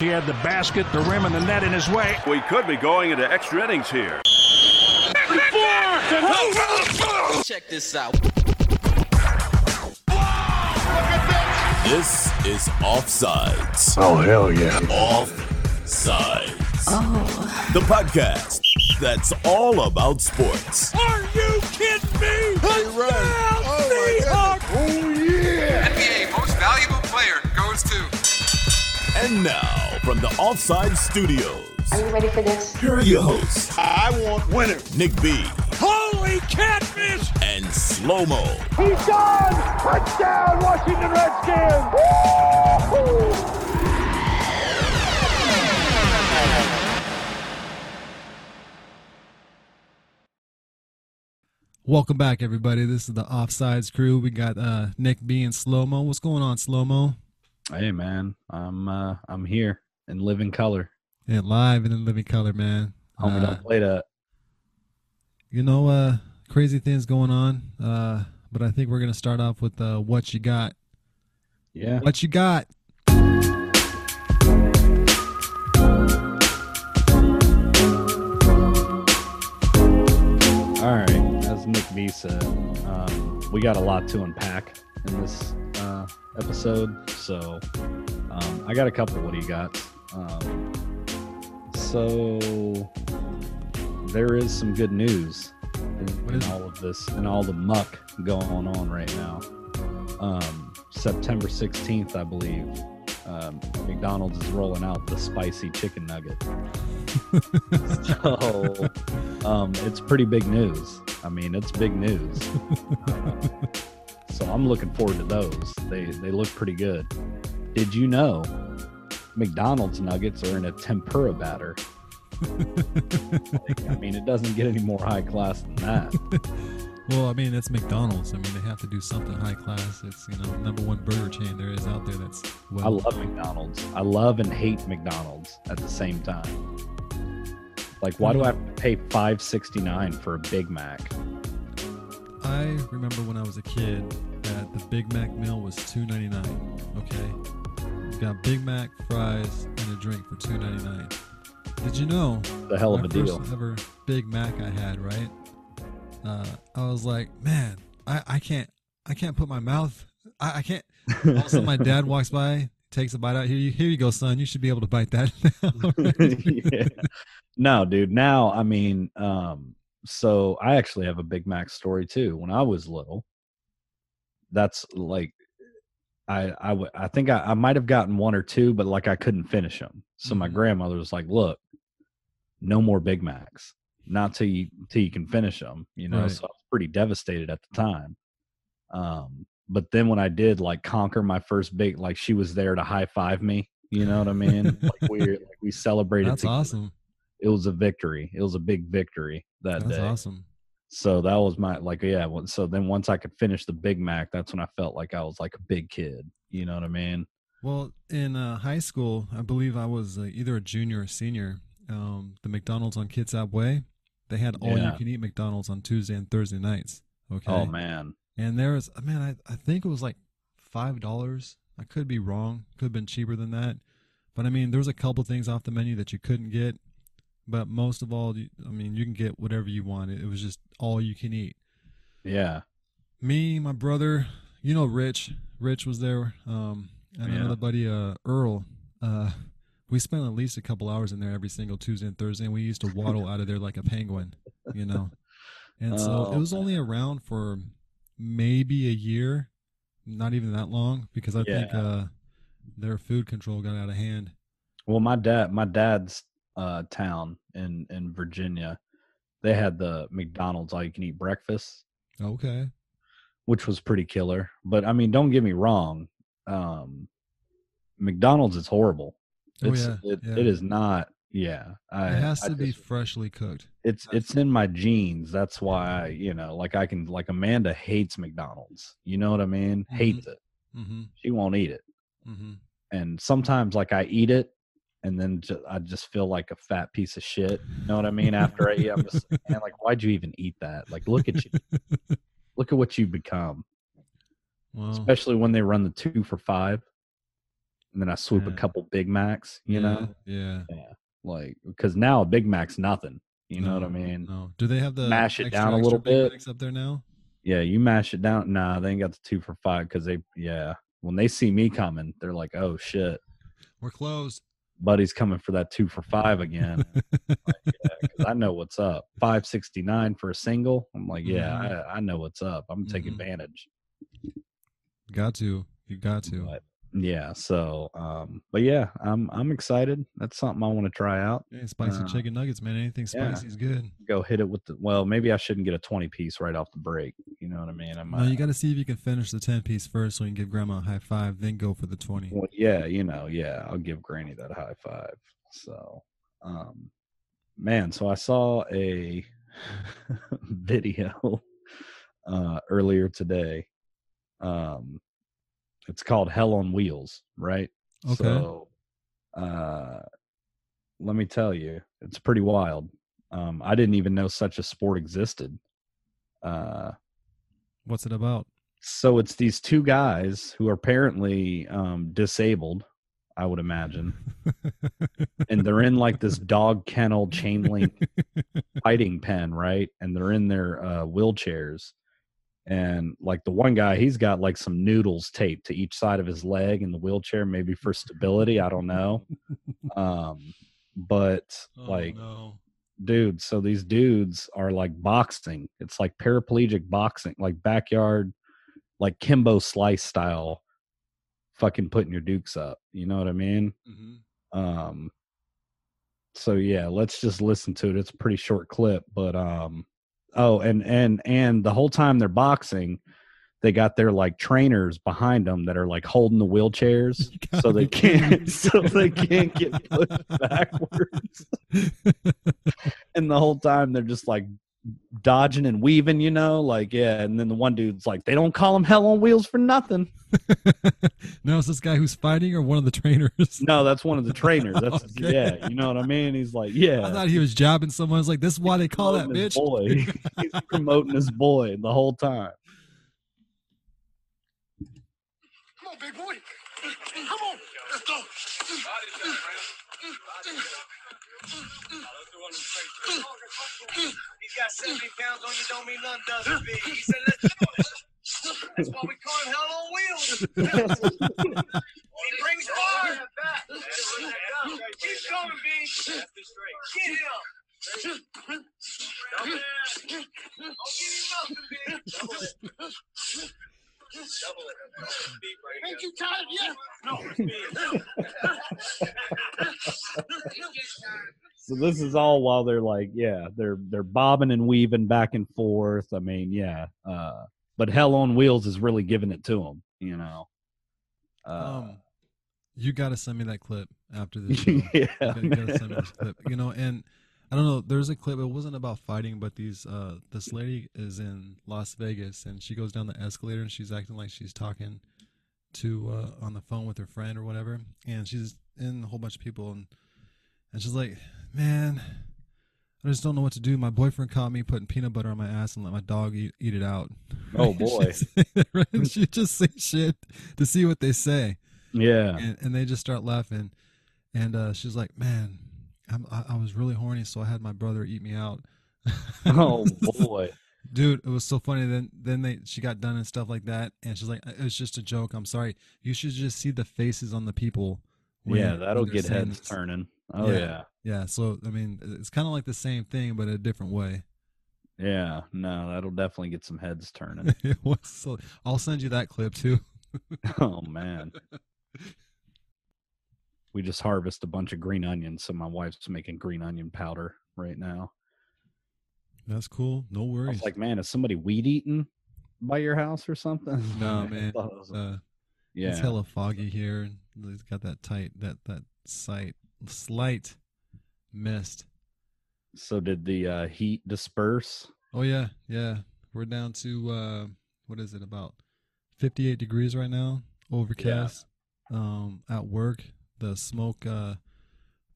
He had the basket, the rim, and the net in his way. We could be going into extra innings here. Check this out. This is Offsides. Oh, hell yeah. Offsides. Oh. The podcast that's all about sports. Are you kidding me? Touchdown, oh, Seahawks! Oh, yeah. NBA Most Valuable Player goes to. And now, from the Offside Studios, Are you ready for this? here are your hosts, I want winners. Nick B Holy catfish! and Slow Mo. He's gone. Touchdown, Washington Redskins. Woo! Welcome back, everybody. This is the Offsides crew. We got uh, Nick B and Slow Mo. What's going on, Slow Mo? Hey man, I'm uh I'm here in living color. Yeah, live and in living color, man. Homie, Uh, don't play that. you know, uh, crazy things going on. Uh, but I think we're gonna start off with uh, what you got. Yeah. What you got? All right. As Nick B said, um, we got a lot to unpack in this uh, episode. So um, I got a couple. What do you got? Um, so there is some good news in, in all of this and all the muck going on right now. Um, September 16th, I believe. Um, McDonald's is rolling out the spicy chicken nugget. so um, it's pretty big news. I mean, it's big news. Uh, so I'm looking forward to those. They they look pretty good. Did you know McDonald's nuggets are in a tempura batter? Like, I mean, it doesn't get any more high class than that. Well, I mean, it's McDonald's. I mean, they have to do something high class. It's you know number one burger chain there is out there. That's well. I love McDonald's. I love and hate McDonald's at the same time. Like, why do I have to pay five sixty nine for a Big Mac? I remember when I was a kid that the Big Mac meal was two ninety nine. Okay, got Big Mac, fries, and a drink for two ninety nine. Did you know The hell of a deal. ever Big Mac I had? Right, uh, I was like, man, I, I can't I can't put my mouth. I, I can't. All of a sudden, my dad walks by, takes a bite out. Here you here you go, son. You should be able to bite that. yeah. No, dude. Now, I mean, um, so I actually have a Big Mac story too. When I was little, that's like, I I w- I think I, I might have gotten one or two, but like I couldn't finish them. So my Mhm. grandmother was like, "Look, no more Big Macs, not till you till you can finish them." You know, Right. so I was pretty devastated at the time. Um, but then when I did like conquer my first big, like she was there to high five me. You know what I mean? like we like we celebrated. That's together. awesome. It was a victory. It was a big victory that That's day. awesome. So that was my like yeah. So then once I could finish the Big Mac, that's when I felt like I was like a big kid. You know what I mean? Well, in uh, high school, I believe I was uh, either a junior or senior. Um, the McDonald's on Kitsap Way, they had all Yeah. you can eat McDonald's on Tuesday and Thursday nights. Okay. Oh man. And there was, man, I, I think it was like five dollars. I could be wrong. Could have been cheaper than that. But I mean, there was a couple things off the menu that you couldn't get. But most of all, I mean, you can get whatever you want. It was just all you can eat. Yeah. Me, my brother, you know, Rich. Rich was there. Um, and Yeah. another buddy, uh, Earl. Uh, we spent at least a couple hours in there every single Tuesday and Thursday, and we used to waddle out of there like a penguin, you know. And so it Oh, was only around for maybe a year, not even that long, because I think uh, their food control got out of hand. Well, my dad, my dad's uh, town in in Virginia, they had the McDonald's all you can eat breakfast, Okay. which was pretty killer. But I mean, don't get me wrong, um, McDonald's is horrible. Oh, It's yeah, it, yeah. it is not. Yeah, I, It has I to be just- freshly cooked. it's it's in my genes. That's why I, you know, like I can like Amanda hates McDonald's. You know what I mean? Mhm. Hates it. Mm-hmm. She won't eat it. Mm-hmm. And sometimes like I eat it and then ju- I just feel like a fat piece of shit. You know what I mean? After I eat, I'm just man, like, why'd you even eat that? Like, look at you, look at what you become. Well, Especially when they run the two for five. and then I swoop a couple Big Macs. You know, Yeah. like because now a Big Mac's nothing. You know what I mean? No. Do they have the Mash it extra, down a little bit. Up there now? Yeah, you mash it down. Nah, they ain't got the two for five because they, yeah, when they see me coming, they're like, oh shit, We're closed. Buddy's coming for that two for five again. Because I know what's up. Five sixty nine for a single. I'm like, yeah, Mhm. I, I know what's up. I'm gonna take Mhm. advantage. got to. You got to. But yeah, so um, but yeah, I'm I'm excited. That's something I want to try out. Hey, spicy Uh, chicken nuggets, man. Anything yeah. spicy is good. Go hit it with the well, maybe I shouldn't get a twenty piece right off the break. You know what I mean? I No, you got to see if you can finish the 10 piece first so you can give grandma a high five, then go for the 20. Well, yeah, you know, yeah, I'll give Granny that high five. So, um, man, so I saw a video uh, earlier today. Um, it's called Hell on Wheels, right? Okay. So, uh, let me tell you, it's pretty wild. Um, I didn't even know such a sport existed. Uh, What's it about? so it's these two guys who are apparently um, disabled, I would imagine, and they're in like this dog kennel chain link fighting pen, right? And they're in their uh, wheelchairs. And like the one guy, he's got like some noodles taped to each side of his leg in the wheelchair, maybe for stability. I don't know. Um, but Oh, like, no. dude, so these dudes are like boxing. It's like paraplegic boxing, like backyard, like Kimbo Slice style, fucking putting your dukes up. You know what I mean? Mhm. Um, so yeah, let's just listen to it. It's a pretty short clip, but um, oh, and and and the whole time they're boxing, they got their like trainers behind them that are like holding the wheelchairs so they be kidding me. can't so they can't get pushed backwards. and the whole time they're just like dodging and weaving, you know, like yeah. And then the one dude's like, they don't call him hell on wheels for nothing. no, it's this guy who's fighting or one of the trainers? No, that's one of the trainers. That's Okay. yeah, you know what I mean. He's like, yeah. I thought he was jabbing someone. I was like, this is why they call that bitch. boy. He's promoting his boy the whole time. Come on, big boy. Come on. Let's go. He's got 70 pounds on you, don't mean none doesn't be. He said, let's do it. That's why we call him hell on wheels. he brings fire. Keep coming, B. Get him. Don't give him nothing, B. Double it. Ain't you tired yet? No. So this is all while they're like, yeah, they're they're bobbing and weaving back and forth. I mean, yeah. Uh, but Hell on Wheels is really giving it to them, you know. Uh, um, you got to send me that clip after this show. yeah, you gotta, you gotta send me this clip. You know, and I don't know. There's a clip. It wasn't about fighting, but these uh, this lady is in Las Vegas, and she goes down the escalator, and she's acting like she's talking to uh, on the phone with her friend or whatever, and she's in a whole bunch of people, and and she's like, "Man, I just don't know what to do. My boyfriend caught me putting peanut butter on my ass and let my dog eat, eat it out." Oh, boy. She just say shit to see what they say yeah. and, and they just start laughing and uh, she's like man I, I was really horny so i had my brother eat me out Oh boy. dude it was so funny then then they she got done and stuff like that and she's like it was just a joke i'm sorry you should just see the faces on the people when- yeah, that'll get heads this. turning. Oh Yeah. yeah. yeah so i mean it's kind of like the same thing but a different way Yeah. No, that'll definitely get some heads turning. so i'll send you that clip too oh man. We just harvest a bunch of green onions, so my wife's making green onion powder right now. that's cool no I worries was like, man, is somebody weed eating by your house or something? no man it was- uh, yeah. It's hella foggy here, and it's got that tight, that that sight, slight mist. So did the uh, heat disperse? Oh yeah, yeah. We're down to uh, what is it about fifty-eight degrees right now, overcast. Um, at work, the smoke, uh,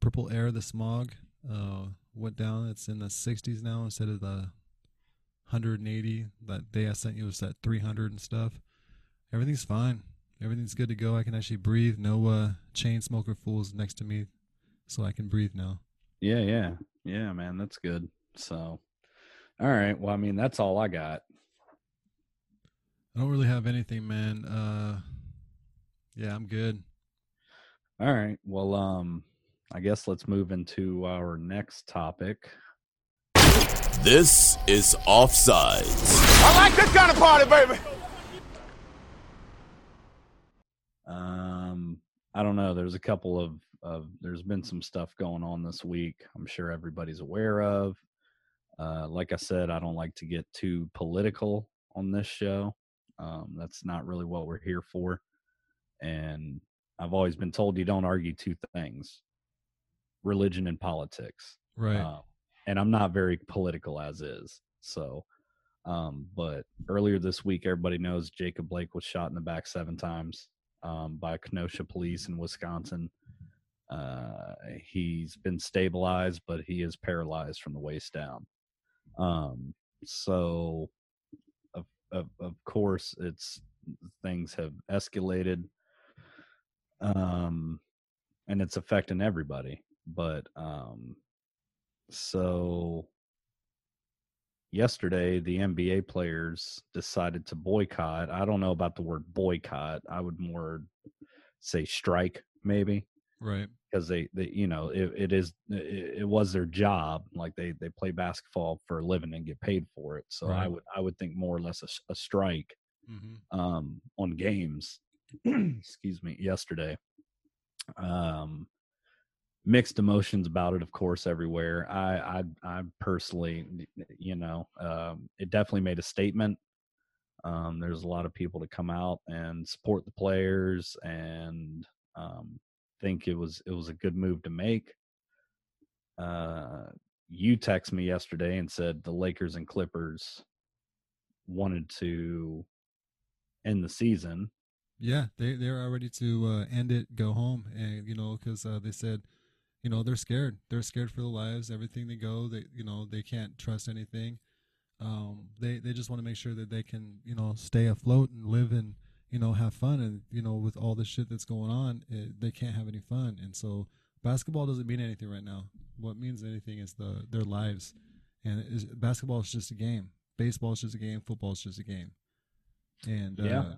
PurpleAir, the smog, uh, went down. It's in the sixties now instead of the hundred and eighty. That day I sent you was at three hundred and stuff. Everything's fine. Everything's good to go. I can actually breathe. No uh, chain smoker fools next to me, so I can breathe now. Yeah, yeah, yeah, man. That's good. So, all right. Well, I mean, that's all I got. I don't really have anything, man. Uh, yeah, I'm good. All right. Well, um, I guess let's move into our next topic. This is Offsides. I like this kind of party, baby. Um, I don't know. There's a couple of of there's been some stuff going on this week. I'm sure everybody's aware of. Uh, like I said, I don't like to get too political on this show. Um, that's not really what we're here for. And I've always been told you don't argue two things: religion and politics. Right. Um, and I'm not very political as is. So, um, but earlier this week, everybody knows Jacob Blake was shot in the back seven times um, by Kenosha police in Wisconsin. Uh, he's been stabilized, but he is paralyzed from the waist down. Um, so, of, of of course, it's things have escalated, um, and it's affecting everybody. But um, so yesterday the NBA players decided to boycott. I don't know about the word boycott. I would more say strike maybe Right. because they, they you know it, it is it, it was their job like they they play basketball for a living and get paid for it so i would i would think more or less a strike Mm-hmm. um on games excuse me yesterday um mixed emotions about it of course everywhere. I i i personally you know um it definitely made a statement. Um there's a lot of people to come out and support the players and um think it was it was a good move to make. Uh you text me yesterday and said the lakers and clippers wanted to end the season Yeah, they they're all ready to uh, end it, go home, and you know, because uh, they said, you know, they're scared. They're scared for their lives. Everything they go, they you know, they can't trust anything. Um, they they just want to make sure that they can, you know, stay afloat and live and you know have fun. And you know, with all the shit that's going on, it, they can't have any fun. And so, basketball doesn't mean anything right now. What means anything is the their lives, and is, basketball is just a game. Baseball is just a game. Football is just a game. And Yeah. uh,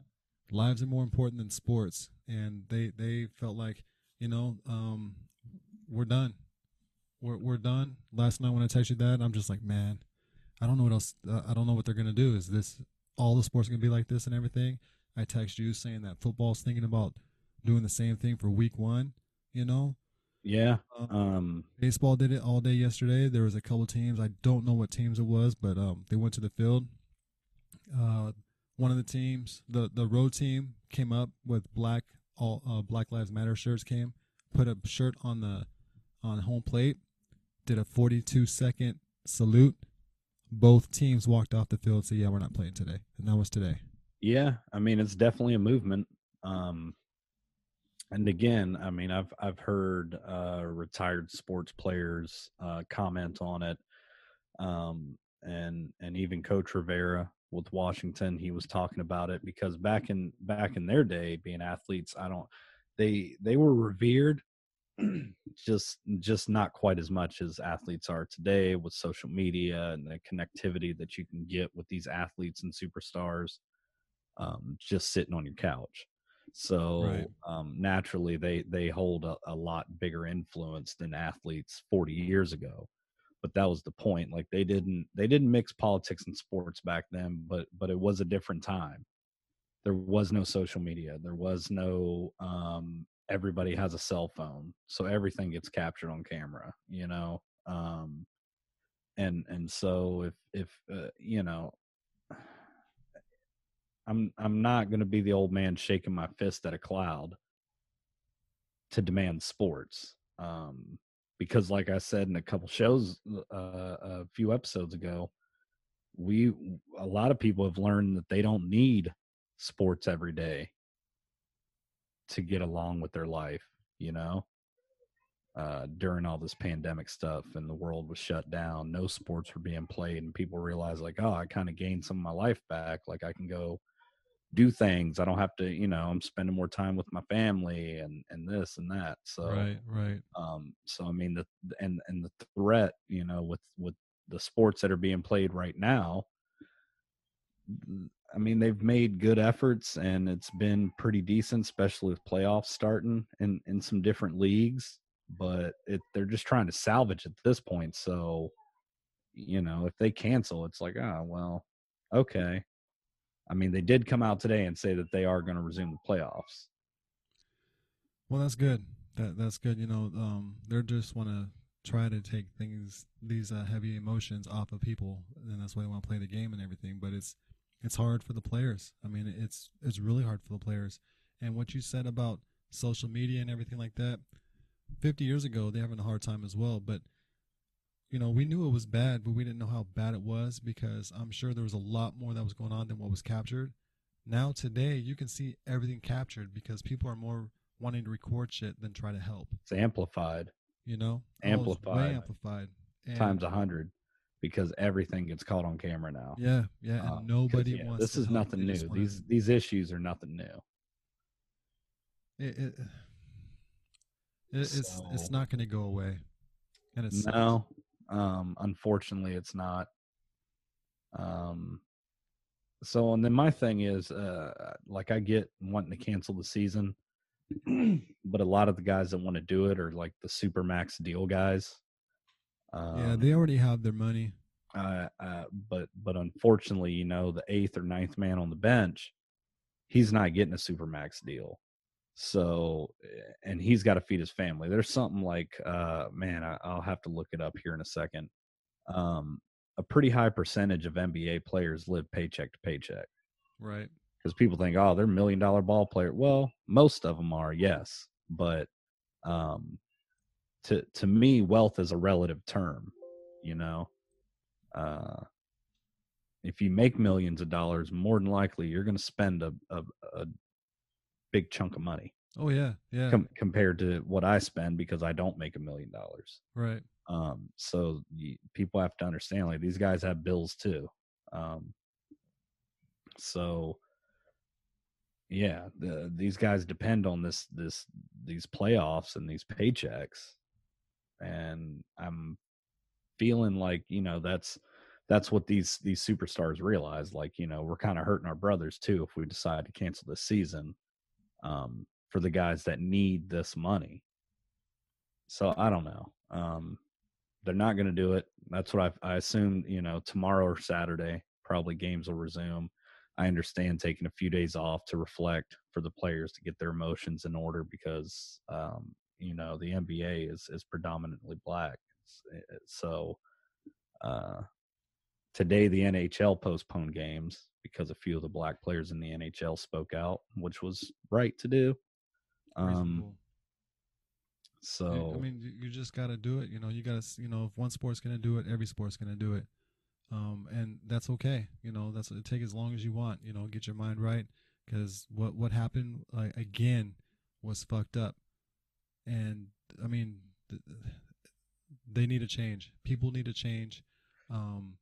lives are more important than sports and they they felt like you know um we're done we're, we're done last night when i texted that i'm just like man i don't know what else uh, i don't know what they're gonna do is this all the sports gonna be like this and everything i text you saying that football's thinking about doing the same thing for week one you know yeah Um, um baseball did it all day yesterday. There was a couple teams. I don't know what teams it was, but um, they went to the field. Uh, one of the teams, the the road team, came up with black all uh, Black Lives Matter shirts. Came, put a shirt on the on home plate, did a 42 second salute. Both teams walked off the field and said, "Yeah, we're not playing today," and that was today. Yeah, I mean it's definitely a movement. Um and again, I mean I've I've heard uh retired sports players uh comment on it. Um and and even Coach Rivera with Washington, he was talking about it because back in back in their day being athletes, I don't they they were revered just just not quite as much as athletes are today with social media and the connectivity that you can get with these athletes and superstars um, just sitting on your couch. So Right. um, naturally, they they hold a, a lot bigger influence than athletes 40 years ago. But that was the point. Like they didn't they didn't mix politics and sports back then, but but it was a different time. There was no social media. There was no um, everybody has a cell phone, so everything gets captured on camera. You know, um, and and so if if uh, you know I'm I'm not going to be the old man shaking my fist at a cloud to demand sports. Um, because, like I said in a couple shows uh, a few episodes ago, we a lot of people have learned that they don't need sports every day to get along with their life. You know, uh, during all this pandemic stuff and the world was shut down, no sports were being played, and people realized like, oh, I kind of gained some of my life back. Like I can go do things. I don't have to, you know, I'm spending more time with my family and and this and that. So right, right. um so I mean the and and the threat, you know, with with the sports that are being played right now, I mean, they've made good efforts and it's been pretty decent, especially with playoffs starting in in some different leagues. But it, they're just trying to salvage at this point. So, you know, if they cancel, it's like, oh well, okay. I mean, they did come out today and say that they are going to resume the playoffs. Well, that's good. That that's good. You know, um, they're just want to try to take things, these uh, heavy emotions off of people, and that's why they want to play the game and everything. But it's it's hard for the players. I mean, it's it's really hard for the players. And what you said about social media and everything like that, 50 years ago, they're having a hard time as well. But you know, we knew it was bad, but we didn't know how bad it was because I'm sure there was a lot more that was going on than what was captured. Now today, you can see everything captured because people are more wanting to record shit than try to help. It's amplified You know, Oh, way Amplified. amplified. And- times a hundred because everything gets caught on camera now. Yeah, yeah, and Um, nobody yeah, wants. This to is nothing new. just wanna- These these issues are nothing new. it, it, it- it's it's not going to go away, and it's No, um, unfortunately, it's not. Um, so and then my thing is, uh, like I get wanting to cancel the season, but a lot of the guys that want to do it are like the super max deal guys. Um, yeah. They already have their money. uh, uh, but but unfortunately, you know, the eighth or ninth man on the bench, he's not getting a super max deal. So, eh, and he's got to feed his family. There's something like, uh, man, I, I'll have to look it up here in a second. Um, a pretty high percentage of NBA players live paycheck to paycheck Right. because people think, oh, they're million dollar ball player. Well, most of them are, yes, but um, to to me, wealth is a relative term. You know, uh, if you make millions of dollars, more than likely you're going to spend a, a a big chunk of money Oh yeah, yeah. com- compared to what I spend because I don't make a million dollars. right. Um, so y people have to understand, like these guys have bills too. Um, so yeah, the, these guys depend on this, this, these playoffs and these paychecks, and I'm feeling like you know that's that's what these these superstars realize. Like you know, we're kind of hurting our brothers too if we decide to cancel this season. Um, for the guys that need this money. So I don't know. Um, they're not going to do it. That's what I, I assume. You know, tomorrow or Saturday, probably games will resume. I understand taking a few days off to reflect for the players to get their emotions in order because um, you know the NBA is is predominantly black. So uh, today the NHL postponed games because a few of the black players in the NHL spoke out, which was right to do. Um, so I mean, you, just got to do it. You know, you got to. You know, if one sport's going to do it, every sport's going to do it. Um, and that's okay. You know, that's take as long as you want. You know, get your mind right because what what happened like again was fucked up. And I mean, th- they need to change. People need to change. Um,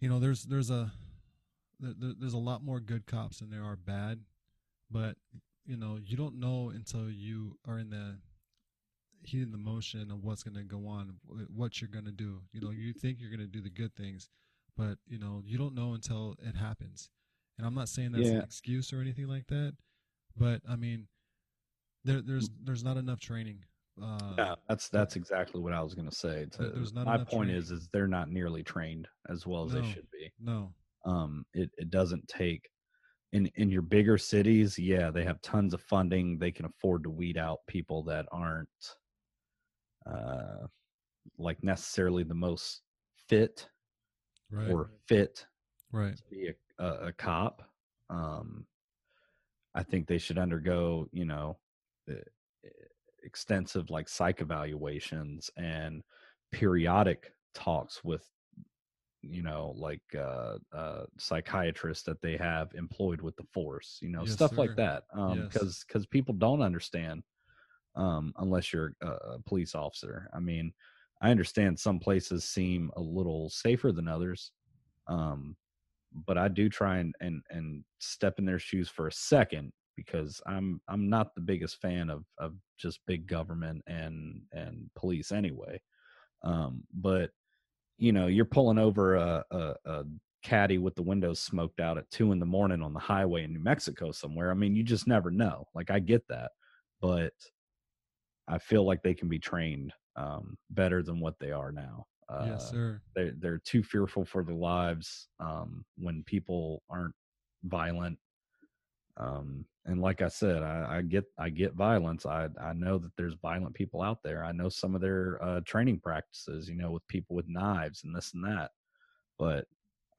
you know, there's there's a there- there's a lot more good cops than there are bad, but you know you don't know until you are in the heat of the motion of what's going to go on, what you're going to do. You know, you think you're going to do the good things, but you know you don't know until it happens. And I'm not saying that's an excuse or anything like that, but I mean, there there's there's not enough training. Uh, Yeah, that's that's exactly what I was going to say. To, there's not my point training. is, is they're not nearly trained as well as No. they should be. No. Um, it it doesn't take in in your bigger cities. Yeah, they have tons of funding. They can afford to weed out people that aren't uh like necessarily the most fit Right. or fit right. to be a, a, a cop. Um, I think they should undergo, you know, uh, extensive like psych evaluations and periodic talks with, you know, like uh, uh, psychiatrists that they have employed with the force, you know, Yes, stuff sir. like that. Um, Yes. because because people don't understand um, unless you're a, a police officer. I mean, I understand some places seem a little safer than others. Um, but I do try and, and and step in their shoes for a second because I'm I'm not the biggest fan of of just big government and and police anyway. Um, but you know, you're pulling over a, a, a caddy with the windows smoked out at two in the morning on the highway in New Mexico somewhere. I mean, you just never know. Like I get that, but I feel like they can be trained um, better than what they are now. Uh, yes, sir. They're they're too fearful for their lives um, when people aren't violent. Um, and like I said, I, I get I get violence. I I know that there's violent people out there. I know some of their uh, training practices. You know, with people with knives and this and that. But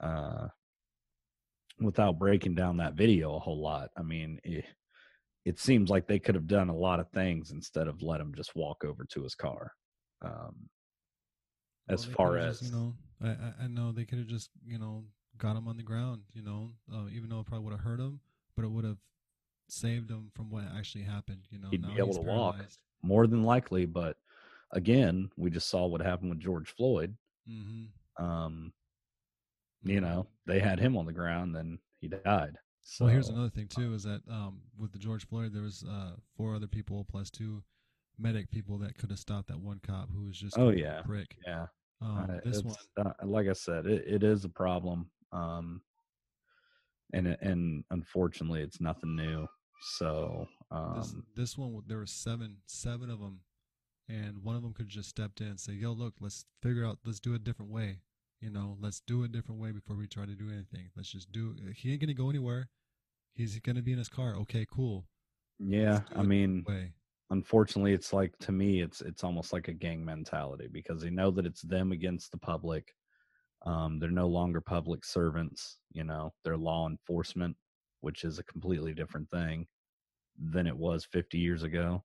uh, without breaking down that video a whole lot, I mean, it, it seems like they could have done a lot of things instead of let him just walk over to his car. Um, as Well, far as just, you know, I I, I know they could have just you know got him on the ground. You know, uh, even though it probably would have hurt him, but it would have saved him from what actually happened. You know, He'd now be able to walk. more than likely, but again, we just saw what happened with George Floyd. Mm-hmm. Um, you know, they had him on the ground, then he died. So Well, here's another thing too: is that um, with the George Floyd, there was uh, four other people plus two medic people that could have stopped that one cop who was just Oh, a yeah. prick. yeah, Um, uh, this one, uh, like I said, it, it is a problem. Um, and and unfortunately, it's nothing new. So this um, this one, there were seven seven of them, and one of them could just stepped in and say, "Yo, look, let's figure out, let's do it a different way." You know, let's do it a different way before we try to do anything. Let's just do. He ain't gonna go anywhere. He's gonna be in his car. Okay, cool. yeah, I mean, unfortunately it's like to me it's it's almost like a gang mentality because they know that it's them against the public um they're no longer public servants you know they're law enforcement which is a completely different thing than it was 50 years ago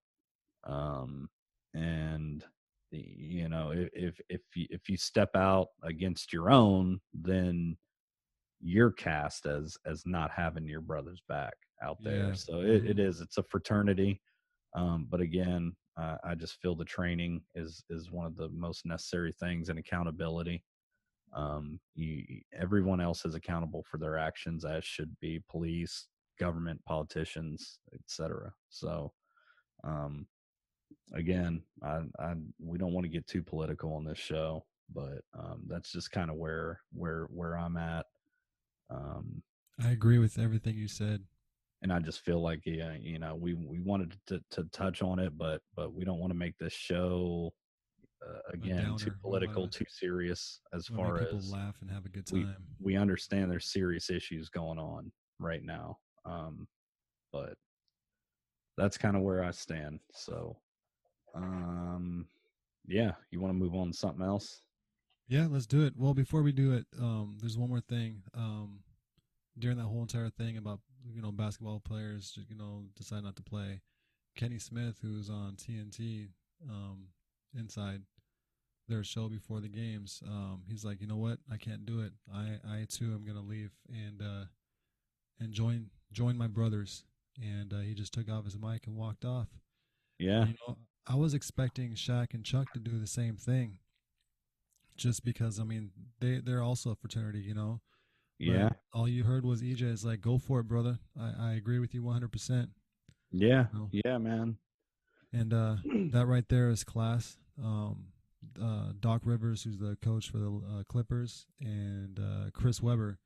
um and you know if if if you, if you step out against your own then you're cast as as not having your brother's back out there Yeah. so it, it Mhm. it's a fraternity um, but again, uh, I just feel the training is is one of the most necessary things and accountability. Um, you, everyone else is accountable for their actions, as should be police, government, politicians, etc. So, um, again, I, I we don't want to get too political on this show, but um, that's just kind of where where where I'm at. Um, I agree with everything you said. and I just feel like yeah, you know, we we wanted to to touch on it, but but we don't want to make this show uh, again downer. too political, too serious as far people as laugh and have a good time. we we understand there's serious issues going on right now, um, but that's kind of where I stand. So, um, yeah, you want to move on to something else? Yeah, let's do it. Well, before we do it, um, there's one more thing. Um, during that whole entire thing about you know basketball players, you know, decide not to play, Kenny Smith, who's on TNT, um, inside their show before the games, um, he's like, you know what, I can't do it. I I too am gonna leave and uh, and join join my brothers. And uh, he just took off his mic and walked off. Yeah, You know, I was expecting Shaq and Chuck to do the same thing. Just because I mean they they're also a fraternity, you know. But yeah, All you heard was EJ is like, "Go for it, brother." I, I agree with you 100. percent yeah, No. yeah, man. And uh, that right there is class. Um, uh, Doc Rivers, who's the coach for the uh, Clippers, and uh, Chris Webber,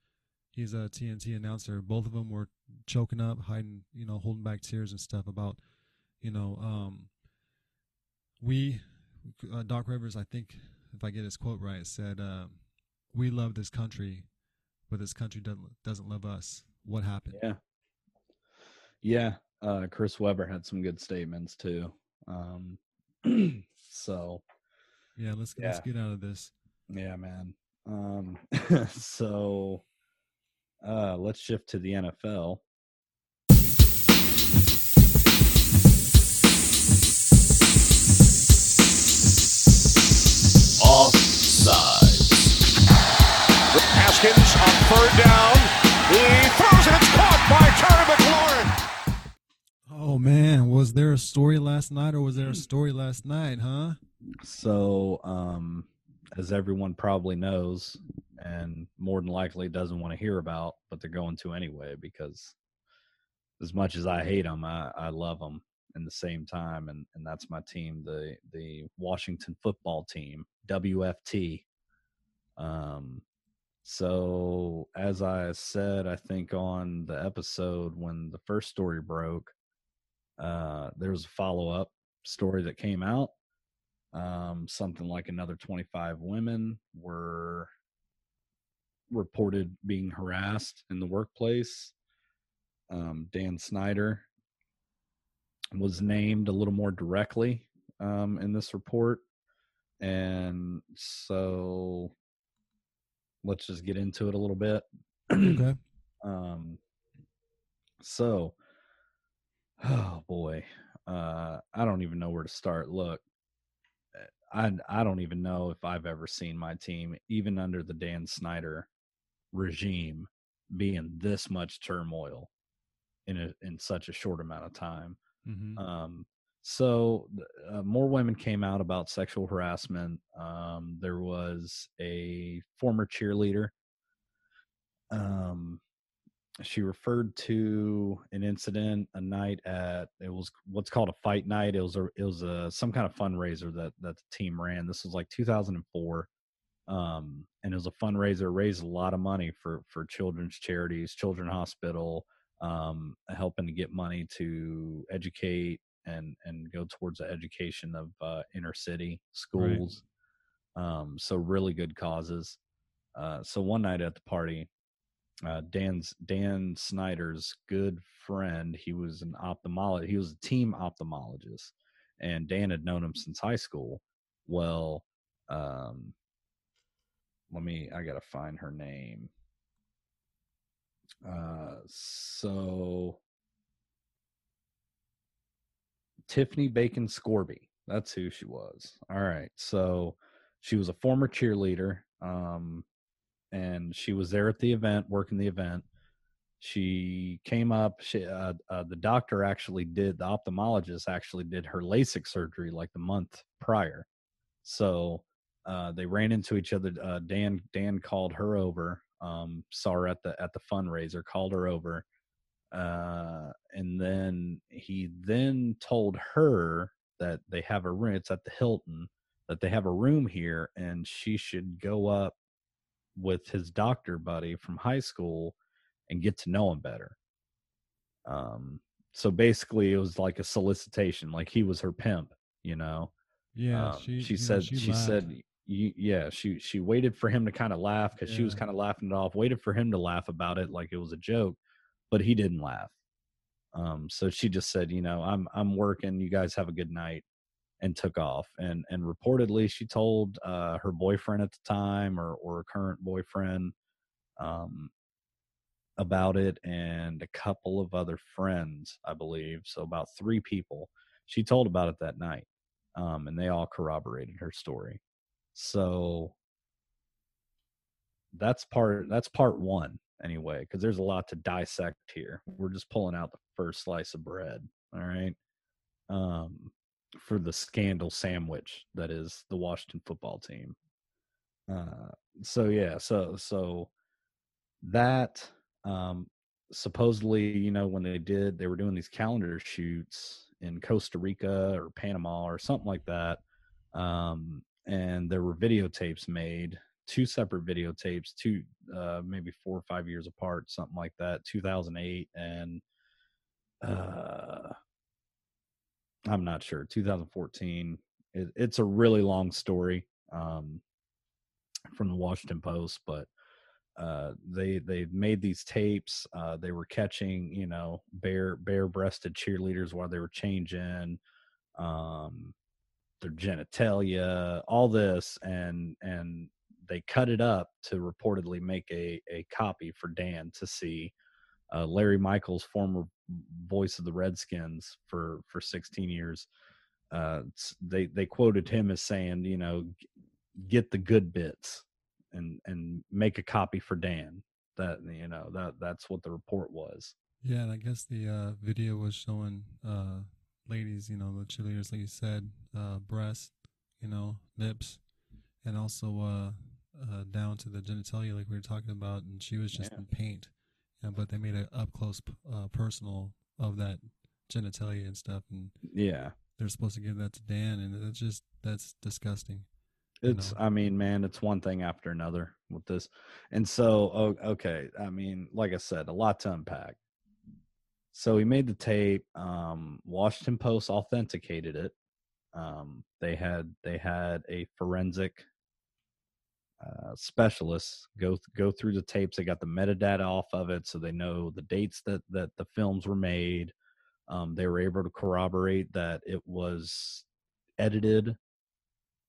he's a TNT announcer. Both of them were choking up, hiding, you know, holding back tears and stuff about, you know, um, we, uh, Doc Rivers, I think, if I get his quote right, said, uh, "We love this country, but this country doesn't doesn't love us." What happened? Yeah. Yeah. Uh, Chris Webber had some good statements too. Um, so Yeah, let's let's get out of this. yeah, man. Um, so uh, let's shift to the NFL. Offsides. Haskins on third down. He throws it. It's caught by Terry McLaurin. Oh man, was there a story last night, or was there a story last night? Huh? So, um, as everyone probably knows, and more than likely doesn't want to hear about, but they're going to anyway because as much as I hate them, I, I love them in the same time, and and that's my team, the the Washington football team, WFT. Um, so as I said, I think on the episode when the first story broke, uh, there was a follow up story that came out. Um, something like another 25 women were reported being harassed in the workplace. Um, Dan Snyder was named a little more directly um, in this report. And so let's just get into it a little bit. Okay. Um, so, oh boy, uh, I don't even know where to start. Look, eh, I I don't even know if I've ever seen my team, even under the Dan Snyder regime, be in this much turmoil in a in such a short amount of time. hmm Um, so uh, more women came out about sexual harassment. Um, there was a former cheerleader. Um, she referred to an incident a night at it was what's called a fight night. It was a it was a some kind of fundraiser that that the team ran. This was like 2004. Um, and it was a fundraiser, raised a lot of money for for children's charities, Children Hospital, um, helping to get money to educate and and go towards the education of uh, inner city schools. Um, so really good causes. Uh, so one night at the party, uh, Dan's Dan Snyder's good friend, he was an ophthalmologist. He was a team ophthalmologist, and Dan had known him since high school. Well, um, let me. I gotta find her name. Uh, so Tiffani Bacon Scourby. That's who she was. All right. So she was a former cheerleader. Um, and she was there at the event, working the event. She came up. She, uh, uh, the doctor actually did, the ophthalmologist actually did her LASIK surgery like the month prior. So uh, they ran into each other. Uh, Dan Dan called her over. Um, saw her at the at the fundraiser. Called her over uh, and then he then told her that they have a room. It's at the Hilton that they have a room here, and she should go up with his doctor buddy from high school and get to know him better. Um, so basically, it was like a solicitation, like he was her pimp, you know. Yeah. Um, she, she you know, said she, said yeah she she waited for him to kind of laugh because she was kind of laughing it off waited for him to laugh about it like it was a joke but he didn't laugh um so she just said you know i'm i'm working you guys have a good night and took off and and reportedly she told uh her boyfriend at the time or or current boyfriend um about it and a couple of other friends i believe so about three people she told about it that night um, and they all corroborated her story. So that's part that's part one anyway, because there's a lot to dissect here. We're just pulling out the first slice of bread, all right, um, for the scandal sandwich that is the Washington football team. Uh, so yeah, so so that um, supposedly, you know, when they did, they were doing these calendar shoots in Costa Rica or Panama or something like that. Um, and there were videotapes made, two separate videotapes, two, uh, maybe four or five years apart, something like that, 2008 and, uh, I'm not sure, 2014. It, it's a really long story um, from the Washington Post, but uh, they they made these tapes. Uh, they were catching, you know, bare bare breasted cheerleaders while they were changing, um, their genitalia, all this, and and they cut it up to reportedly make a a copy for Dan to see. Uh, Larry Michaels, former voice of the Redskins for for 16 years, uh, they they quoted him as saying, you know, get the good bits and and make a copy for Dan. That you know that that's what the report was. Yeah, and I guess the uh, video was showing uh, ladies, you know, the cheerleaders, like you said, uh, breast, you know, nips, and also uh, uh, down to the genitalia, like we were talking about, and she was just Yeah. in paint. Yeah, but they made an up close, uh, personal of that genitalia and stuff, and Yeah. they're supposed to give that to Dan, and it's just that's disgusting. It's, know. I mean, man, it's one thing after another with this. And so, oh, okay. I mean, like I said, a lot to unpack. So he made the tape. Um, Washington Post authenticated it. Um, they had they had a forensic uh, specialist go go through the tapes. They got the metadata off of it, so they know the dates that that the films were made. Um, they were able to corroborate that it was edited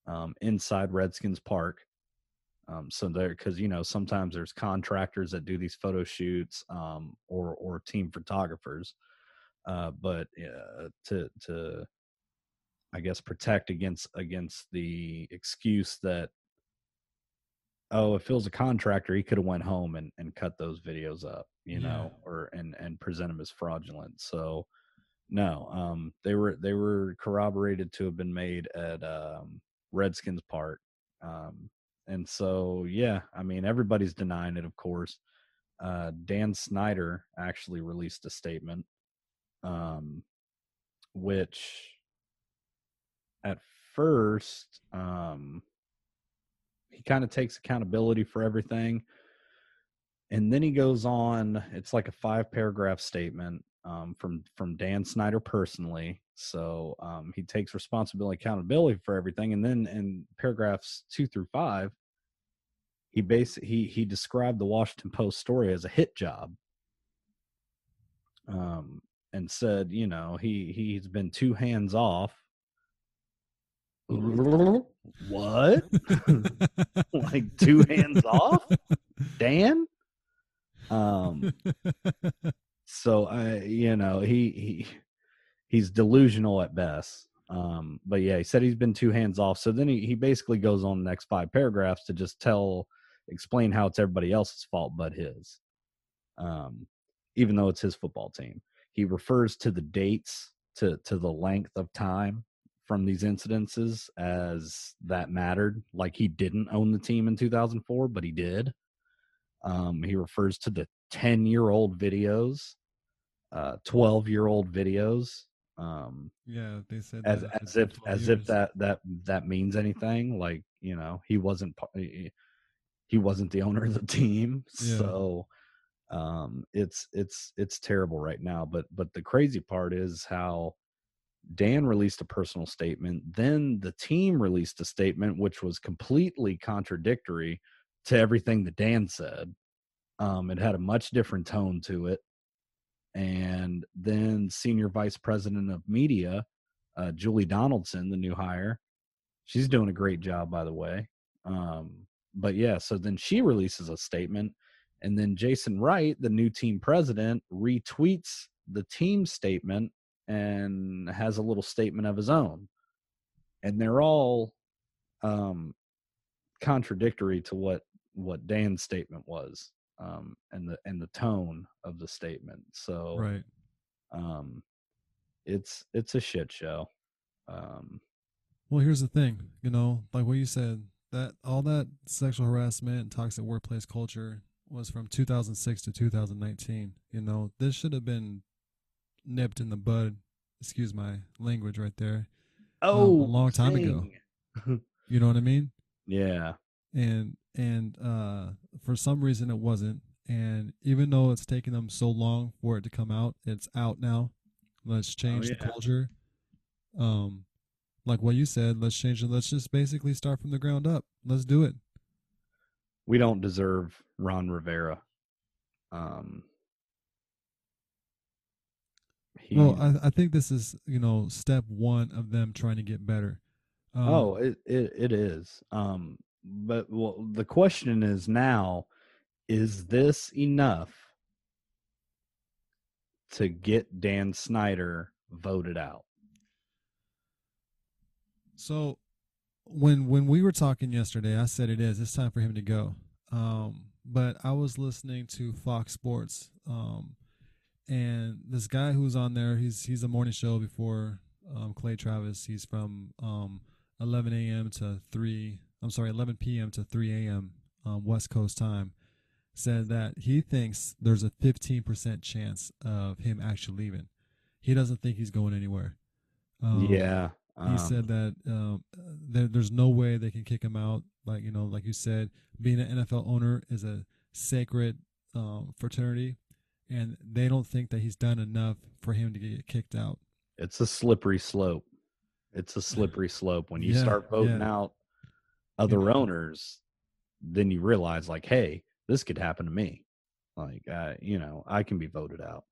um, inside Redskins Park. Um, so there, because you know sometimes there's contractors that do these photo shoots, um, or or team photographers, uh, but uh, to to I guess protect against against the excuse that oh if it was a contractor he could have went home and, and cut those videos up you know or and and present them as fraudulent. So no um they were they were corroborated to have been made at um redskins park um and so yeah i mean everybody's denying it of course. Uh dan snyder actually released a statement um which at first um he kind of takes accountability for everything and then he goes on it's like a five paragraph statement um, from from dan snyder personally so um, he takes responsibility accountability for everything and then in paragraphs two through five he bas- he he described the washington post story as a hit job. Um, and said you know he he's been too hands off what? Like two hands off? Dan? Um so i you know he he he's delusional at best. Um but yeah he said he's been two hands off. So then he, he basically goes on the next five paragraphs to just tell explain how it's everybody else's fault but his. Um even though it's his football team. He refers to the dates to to the length of time from these incidences as that mattered like he didn't own the team in 2004 but he did um, he refers to the 10 year old videos, uh, 12 year old videos, um, yeah, they said as, that as if, 12 as if that, that, that means anything. Like, you know, he wasn't, he he wasn't the owner of the team. Yeah. So, um, it's, it's, it's terrible right now. But, but the crazy part is how, Dan released a personal statement. Then the team released a statement which was completely contradictory to everything that Dan said. Um, it had a much different tone to it. And then senior vice president of media, uh, Julie Donaldson, the new hire, she's doing a great job, by the way. Um, but yeah, so then she releases a statement, and then Jason Wright, the new team president, retweets the team statement and has a little statement of his own. And they're all um, contradictory to what what Dan's statement was, um, and the and the tone of the statement. So right. um, it's it's a shit show. Um, Well, here's the thing, you know, like what you said, that all that sexual harassment and toxic workplace culture was from 2006 to 2019. You know, this should have been nipped in the bud. Excuse my language right there. oh, a long time ago. You know what I mean? Yeah, And and uh for some reason it wasn't. And even though it's taken them so long for it to come out, it's out now. Let's change the Oh, yeah. culture. Um like what you said, let's change it. Let's just basically start from the ground up. Let's do it. we don't deserve Ron Rivera. Um, he, Well, I, I think this is, you know, step one of them trying to get better. Um, oh, it, it it is. Um, but well, the question is now, is this enough to get Dan Snyder voted out? So when when we were talking yesterday, I said it is. It's time for him to go. Um, but I was listening to Fox Sports, um, and this guy who's on there, he's he's a morning show before um, Clay Travis. He's from um, 11 a.m. to 3 I'm sorry, 11 p.m. to 3 a.m. Um, West Coast time, said that he thinks there's a 15% chance of him actually leaving. He doesn't think he's going anywhere. Um, yeah. he um, said that um, there, there's no way they can kick him out. Like you know, like you said, being an NFL owner is a sacred um, fraternity, and they don't think that he's done enough for him to get kicked out. it's a slippery slope. It's a slippery slope. When you Yeah, start voting yeah. out other know. owners, then you realize like, hey, this could happen to me. Like, uh, you know, I can be voted out.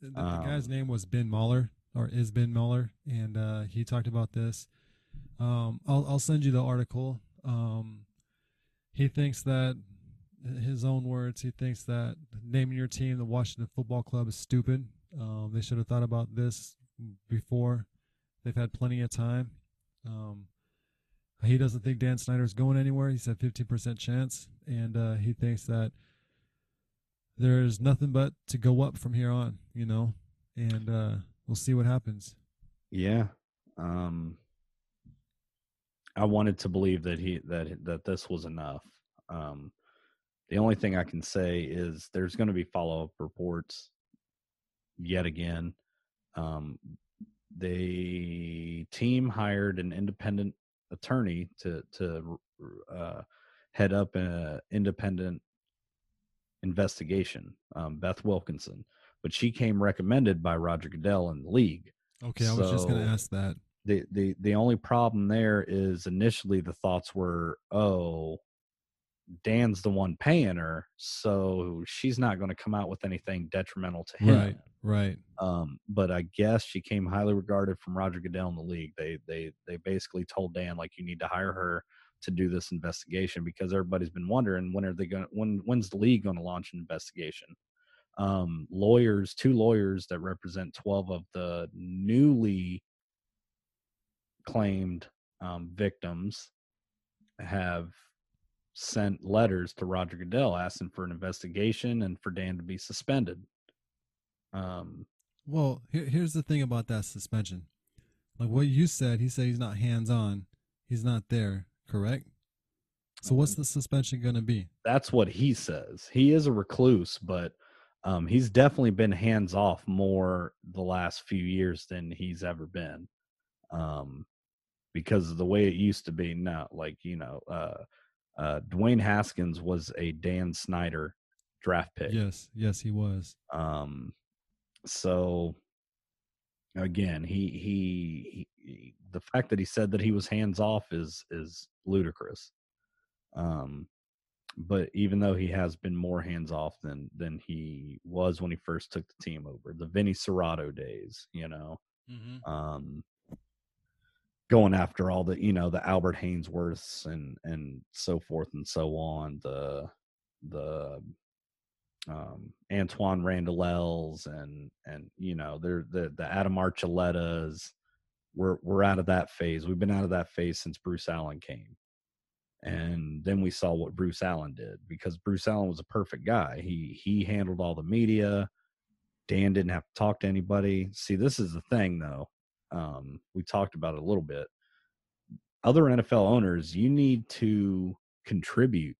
The, the guy's Um, name was Ben Maller, or is Ben Maller, and uh, he talked about this. Um, I'll I'll send you the article. Um, he thinks that his own words. He thinks that naming your team the Washington Football Club is stupid. Um, they should have thought about this before. They've had plenty of time. Um, he doesn't think Dan Snyder's going anywhere. He said 15% chance, and uh, he thinks that there's nothing but to go up from here on, you know, and uh, we'll see what happens. Yeah. Um I wanted to believe that he that that this was enough. Um the only thing I can say is there's going to be follow-up reports yet again. Um the team hired an independent attorney to to uh head up an independent investigation, um, Beth Wilkinson, but she came recommended by Roger Goodell in the league Okay, I was just going to ask that. the the the only problem there is initially the thoughts were oh dan's the one paying her so she's not going to come out with anything detrimental to him. Right, right. um but i guess she came highly regarded from roger goodell in the league. They they they basically told dan like you need to hire her to do this investigation because everybody's been wondering when are they going when when's the league going to launch an investigation? Um lawyers two lawyers that represent 12 of the newly claimed um, victims have sent letters to Roger Goodell asking for an investigation and for Dan to be suspended. Um, Well, here, here's the thing about that suspension. Like what you said, he said he's not hands on. He's not there, correct? So what's Um, the suspension going to be? that's what he says. He is a recluse, but um, he's definitely been hands off more the last few years than he's ever been. Um, because of the way it used to be now, like, you know, uh, uh, Dwayne Haskins was a Dan Snyder draft pick. Yes, yes, he was. Um, so again, he, he he the fact that he said that he was hands off is is ludicrous. Um, but even though he has been more hands off than than he was when he first took the team over, the Vinny Cerrato days, you know, um, going after all the you know the Albert Haynesworths and and so forth and so on, the the um, Antwaan Randle Els and and you know they're the the Adam Archuletas. We're we're out of that phase. We've been out of that phase since Bruce Allen came, and then we saw what Bruce Allen did because Bruce Allen was a perfect guy. He he handled all the media. Dan didn't have to talk to anybody. See, this is the thing though. Um, we talked about it a little bit. Other NFL owners, you need to contribute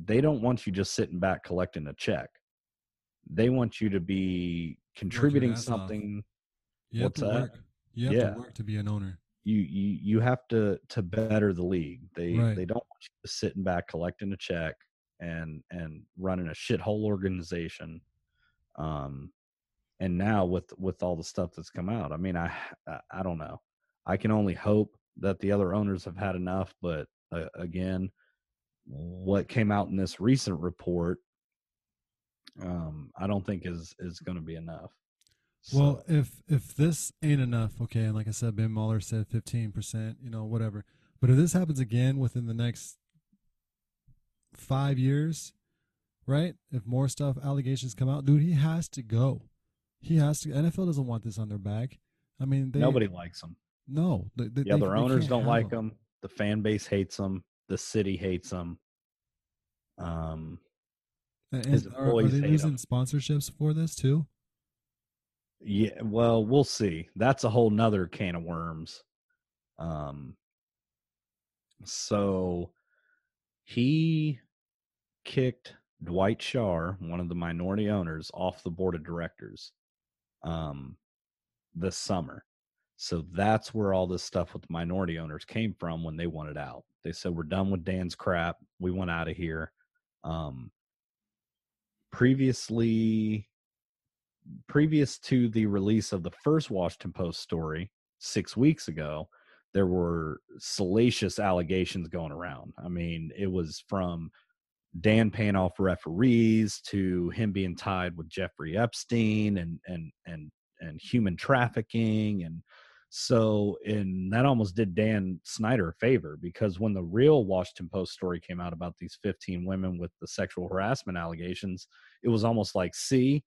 they don't want you just sitting back collecting a check. They want you to be contributing off. something. You have What's to that? work. You have Yeah. to work to be an owner. You you you have to to better the league. They Right. they don't want you just sitting back collecting a check and and running a shithole organization. Um, and now with with all the stuff that's come out, I mean, I I, don't know. I can only hope that the other owners have had enough. But uh, again, what came out in this recent report, um, I don't think is is going to be enough. Well, if if this ain't enough, okay, and like I said, Ben Mueller said fifteen percent, you know, whatever. But if this happens again within the next five years, right? If more stuff allegations come out, dude, he has to go. He has to. NFL doesn't want this on their back. I mean, they, nobody likes them. No, they, they, The other they owners don't like them. them. The fan base hates them. The city hates them. Um, And, are, are they losing sponsorships for this too? Yeah, well, we'll see. That's a whole nother can of worms. Um, So he kicked Dwight Schar, one of the minority owners, off the board of directors um, this summer. So that's where all this stuff with minority owners came from when they wanted out. They said, We're done with Dan's crap. We want out of here. Um, previously, previous to the release of the first Washington Post story six weeks ago, there were salacious allegations going around. I mean, it was from Dan paying off referees to him being tied with Jeffrey Epstein and and and and human trafficking and so and that almost did Dan Snyder a favor because when the real Washington Post story came out about these 15 women with the sexual harassment allegations, it was almost like, see,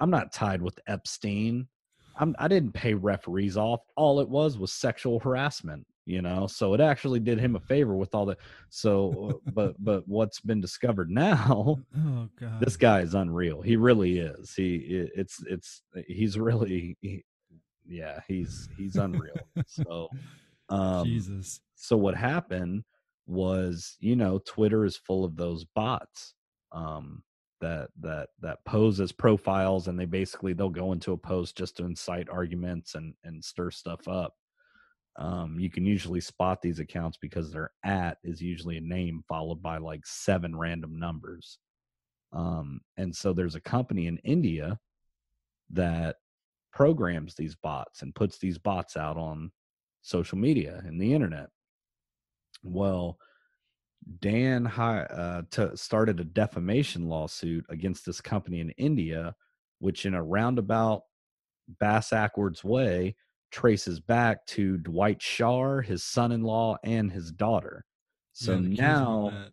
I'm not tied with Epstein. I'm, I didn't pay referees off. All it was was sexual harassment, you know. So it actually did him a favor with all the. So, uh, but but what's been discovered now? Oh god. This guy is unreal. He really is. He it's it's he's really he, yeah he's he's unreal. so um Jesus. so what happened was you know twitter is full of those bots um that that that pose as profiles and they basically they'll go into a post just to incite arguments and and stir stuff up um you can usually spot these accounts because their at is usually a name followed by like seven random numbers um and so there's a company in india that programs these bots and puts these bots out on social media and the internet. Well, Dan uh, started a defamation lawsuit against this company in India, which, in a roundabout, bass backwards way, traces back to Dwight Schar, his son-in-law, and his daughter. So Yeah, now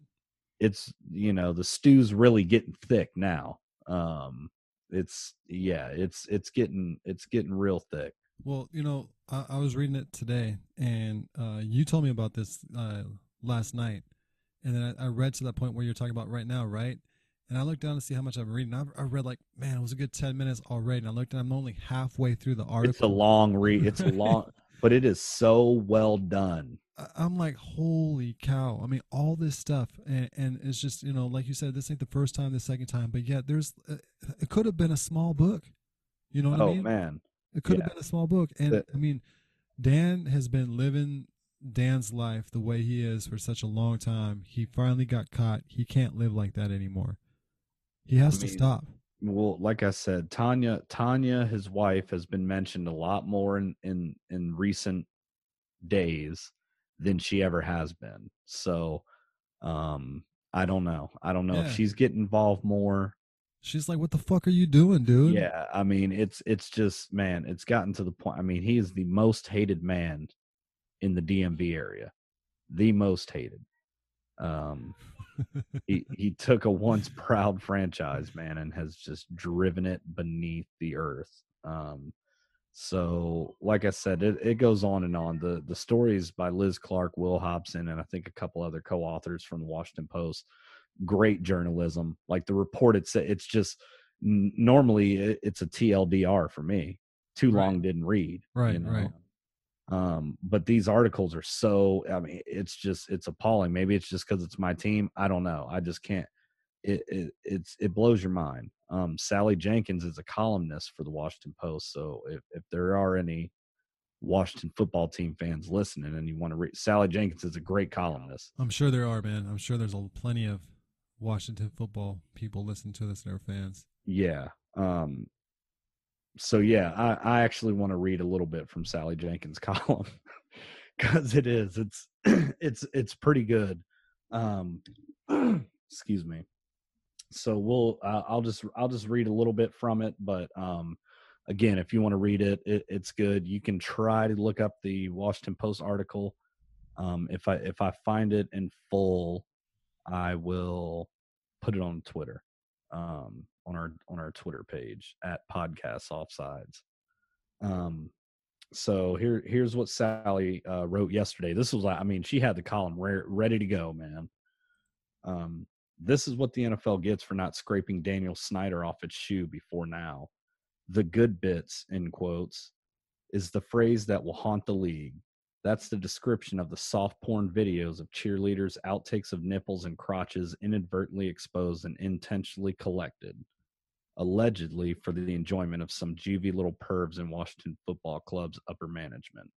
it's you know the stew's really getting thick now. Um, it's yeah, it's it's getting it's getting real thick. Well, you know, I, I was reading it today, and uh, you told me about this uh, last night, and then I, I read to that point where you're talking about right now, right? And I looked down to see how much I've been reading. I've, I read like, man, it was a good ten minutes already. And I looked, and I'm only halfway through the article. It's a long read. It's a long, but it is so well done. I- I'm like, holy cow! I mean, all this stuff, and, and it's just you know, like you said, this ain't the first time, the second time, but yet there's, uh, it could have been a small book. You know what I Oh mean? man, It could Yeah. have been a small book. And I mean, Dan has been living Dan's life the way he is for such a long time. He finally got caught. He can't live like that anymore. He has to mean, stop. well, like I said, Tanya, Tanya, his wife, has been mentioned a lot more in in in recent days than she ever has been. So, um, I don't know. I don't know Yeah. if she's getting involved more. She's like, "What the fuck are you doing, dude?" Yeah, I mean, it's it's just man, it's gotten to the point. I mean, he is the most hated man in the DMV area, the most hated. Um, he he took a once proud franchise, man, and has just driven it beneath the earth. Um, so, like I said, it, it goes on and on. The the stories by Liz Clark, Will Hobson, and I think a couple other co-authors from the Washington Post. Great journalism. Like the report, it's it's just normally it, it's a TLDR for me. Too Right. long didn't read. Right, you know? right. Um but these articles are so i mean it's just it's appalling maybe it's just because it's my team i don't know i just can't it, it it's it blows your mind um sally jenkins is a columnist for the washington post so if, if there are any washington football team fans listening and you want to read sally jenkins is a great columnist I'm sure there are, man. I'm sure there's a, plenty of Washington football people listening to this and are fans. yeah um so yeah i i actually want to read a little bit from sally jenkins column because it is it's it's it's pretty good. Um excuse me. So we'll uh, i'll just i'll just read a little bit from it but um again if you want to read it, it it's good. You can try to look up the washington post article. Um if i if i find it in full i will put it on twitter. Um on our on our twitter page at podcasts offsides. Um so here here's what sally uh, wrote yesterday. This was i mean she had the column re- ready to go man. Um this is what the nfl gets for not scraping daniel snyder off its shoe before now. The good bits in quotes is the phrase that will haunt the league. That's the description of the soft porn videos of cheerleaders, outtakes of nipples and crotches inadvertently exposed and intentionally collected, allegedly for the enjoyment of some juvie little pervs in Washington football club's upper management.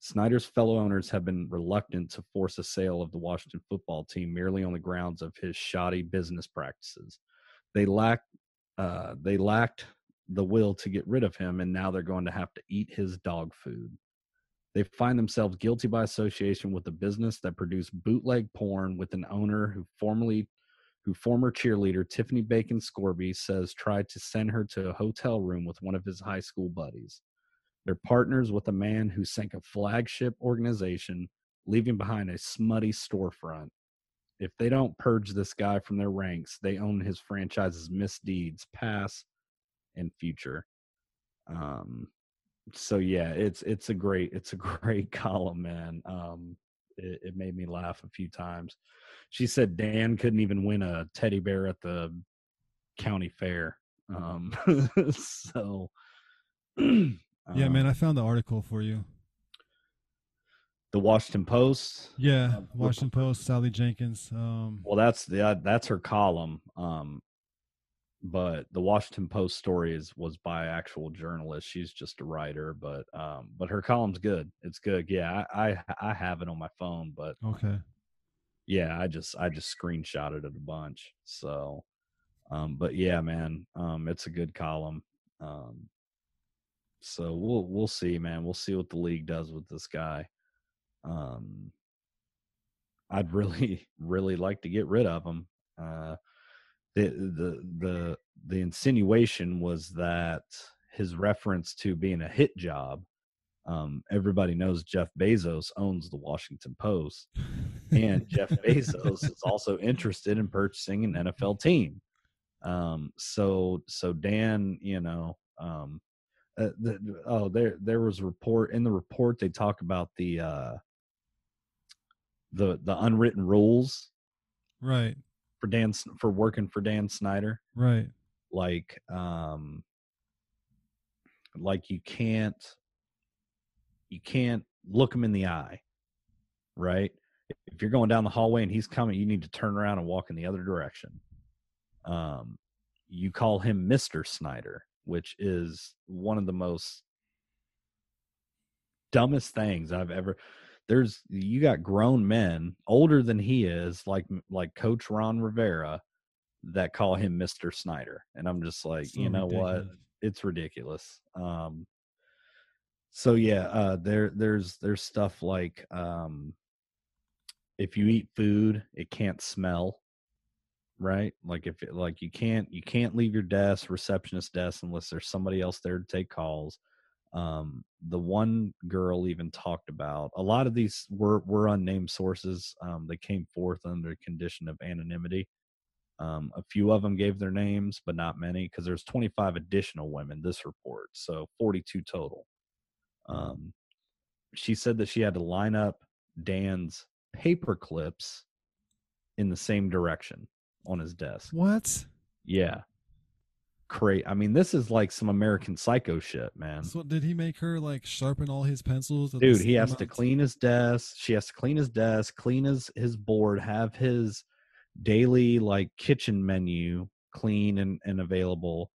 Snyder's fellow owners have been reluctant to force a sale of the Washington football team merely on the grounds of his shoddy business practices. They lack uh, they lacked the will to get rid of him, and now they're going to have to eat his dog food. They find themselves guilty by association with a business that produced bootleg porn with an owner who formerly who former cheerleader Tiffani Bacon Scourby says tried to send her to a hotel room with one of his high school buddies. They're partners with a man who sank a flagship organization, leaving behind a smutty storefront. If they don't purge this guy from their ranks, they own his franchise's misdeeds, past and future. Um, so yeah, it's it's a great it's a great column, man. Um, it, it made me laugh a few times. She said Dan couldn't even win a teddy bear at the county fair. Um, so Yeah, um, man, I found the article for you. the Washington Post. Yeah, Um, Washington Post, Sally Jenkins. Um, Well, that's the uh, that's her column. Um, but the Washington Post story is was by actual journalist. She's just a writer, but um, but her column's good. It's good. Yeah, I I, I have it on my phone, but okay. Yeah, I just I just screenshotted it a bunch. So, um, but yeah, man, um, it's a good column. Um, so we'll we'll see, man. We'll see what the league does with this guy. Um, I'd really really like to get rid of him. Uh, the the the the insinuation was that his reference to being a hit job. Um, everybody knows Jeff Bezos owns the Washington Post and Jeff Bezos is also interested in purchasing an NFL team. Um, so so Dan, you know, um, uh, the, oh there there was a report in the report they talk about the uh, the the unwritten rules right, for Dan for working for Dan Snyder, right. like um, like you can't you can't look him in the eye, right? If you're going down the hallway and he's coming, you need to turn around and walk in the other direction. Um, you call him Mister Snyder, which is one of the most dumbest things I've ever. There's you got grown men older than he is, like like Coach Ron Rivera, that call him Mister Snyder, and I'm just like, So you know what? It's ridiculous. Um, so yeah, uh, there there's there's stuff like um, if you eat food, it can't smell, right? Like if it, like you can't you can't leave your desk, receptionist desk, unless there's somebody else there to take calls. Um, the one girl even talked about a lot of these were were unnamed sources. Um, they came forth under condition of anonymity. Um, a few of them gave their names, but not many because there's 25 additional women this report, so 42 total. Um, she said that she had to line up Dan's paper clips in the same direction on his desk. What? Yeah. Great. I mean, this is like some American psycho shit, man. So did he make her like sharpen all his pencils? Dude, he has to clean his desk. She has to clean his desk, clean his his board, have his daily like kitchen menu clean and, and available,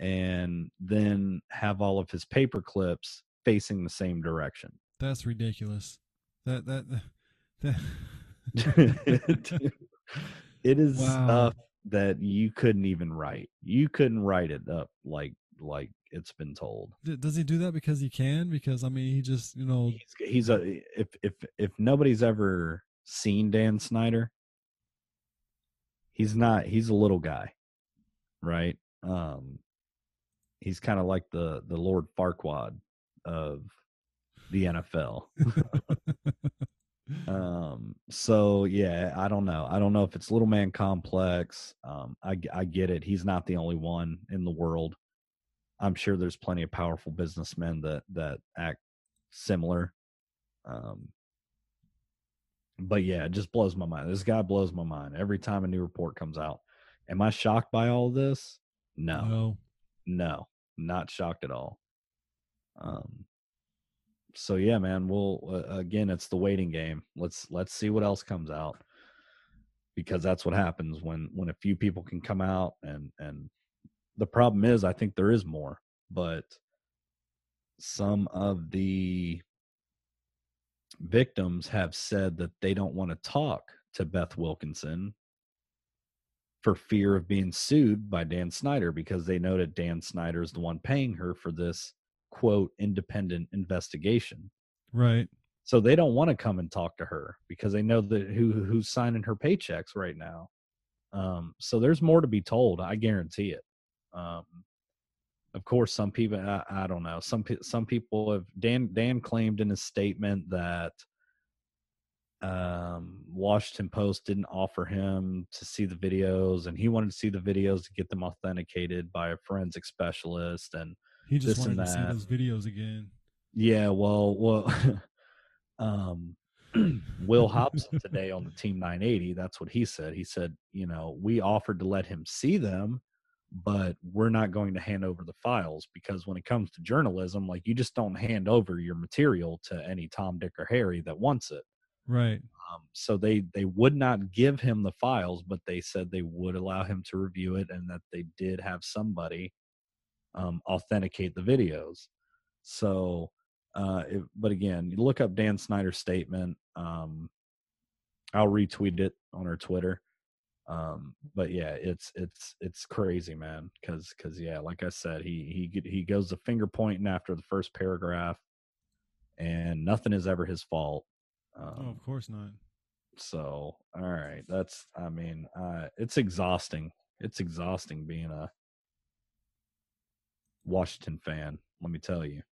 and then have all of his paper clips facing the same direction. That's ridiculous. That that that. It is Wow. stuff that you couldn't even write. You couldn't write it up like like it's been told. Does he do that because he can? Because I mean, he just you know He's, he's a if if if nobody's ever seen Dan Snyder, he's not he's a little guy, right? Um he's kind of like the the Lord Farquaad of the NFL. um so yeah i don't know. I don't know if it's little man complex um i i get it he's not the only one in the world. I'm sure there's plenty of powerful businessmen that that act similar um but yeah it just blows my mind this guy blows my mind every time a new report comes out. Am i shocked by all this? No. No. no not shocked at all um so yeah, man. We'll uh, again, it's the waiting game. Let's let's see what else comes out because that's what happens when when a few people can come out and and the problem is I think there is more, but some of the victims have said that they don't want to talk to Beth Wilkinson for fear of being sued by Dan Snyder because they know that Dan Snyder is the one paying her for this quote independent investigation. Right. So they don't want to come and talk to her because they know that who who's signing her paychecks right now. Um, so there's more to be told. I guarantee it. Um, of course, some people I, I don't know. Some some people have Dan Dan claimed in his statement that um, Washington Post didn't offer him to see the videos, and he wanted to see the videos to get them authenticated by a forensic specialist. And He just This and wanted to see that. those videos again. yeah, well, well, um, Will Hobson today on the Team 980, that's what he said. He said, you know, we offered to let him see them, but we're not going to hand over the files because when it comes to journalism, like you just don't hand over your material to any Tom, Dick, or Harry that wants it. Right. Um, so they they would not give him the files, but they said they would allow him to review it, and that they did have somebody um, authenticate the videos. So, uh, if, but again, you look up Dan Snyder's statement. Um, I'll retweet it on our Twitter. Um, but yeah, it's it's it's crazy, man. Because because yeah, like I said, he he he goes the finger pointing after the first paragraph, and nothing is ever his fault. Um, Oh, of course not. so, all right, that's I mean, uh it's exhausting. It's exhausting being a Washington fan, let me tell you.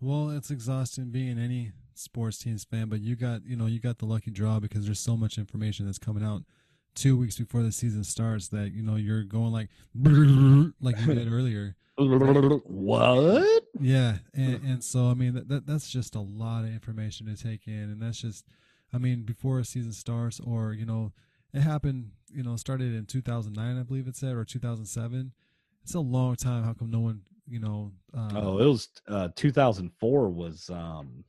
Well, it's exhausting being any sports teams fan, but you got you know you got the lucky draw because there's so much information that's coming out two weeks before the season starts that you know you're going like like you did earlier. what? Yeah, and, and so I mean that, that that's just a lot of information to take in, and that's just, I mean, before a season starts, or you know, it happened, you know, started in 2009, I believe it said, or 2007. It's a long time. How come no one, you know? Uh, Oh, it was uh 2004 was um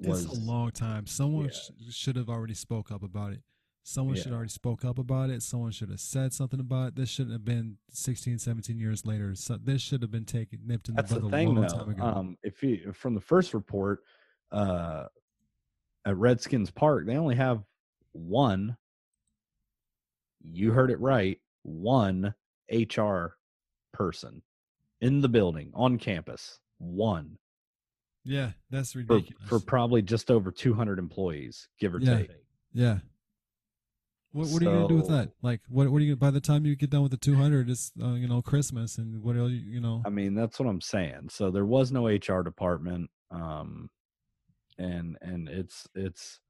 was it's a long time. Someone yeah. sh- should have already spoke up about it. Someone should Yeah. already spoke up about it. Someone should have said something about it. This shouldn't have been 16, 17 years later. So this should have been taken nipped in the bud the a thing, long though. time ago. Um, if you from the first report, uh, at Redskins Park, they only have one. You heard it right. One HR person in the building on campus. One yeah, that's for, ridiculous. for probably just over 200 employees, give or Yeah. take. Yeah. What What are you gonna do with that? Like, what What are you? By the time you get done with the two hundred, it's uh, you know Christmas, and what else? You you know. I mean, that's what I'm saying. So there was no HR department, um, and and it's it's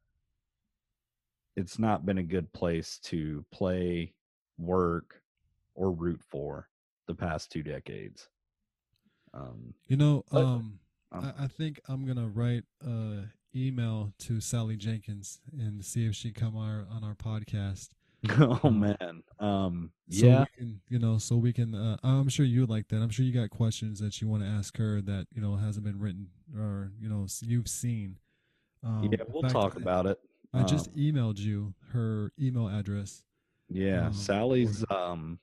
it's not been a good place to play, work, or root for the past two decades. Um, You know, But- um, um, I, I think I'm gonna write a email to Sally Jenkins and see if she come our on our podcast. oh man, um, So yeah, can, you know, so we can. Uh, I'm sure you would like that. I'm sure you got questions that you want to ask her that you know hasn't been written or you know you've seen. Um, yeah, we'll fact, talk about it. I just um, emailed you her email address. Yeah, um, Sally's um,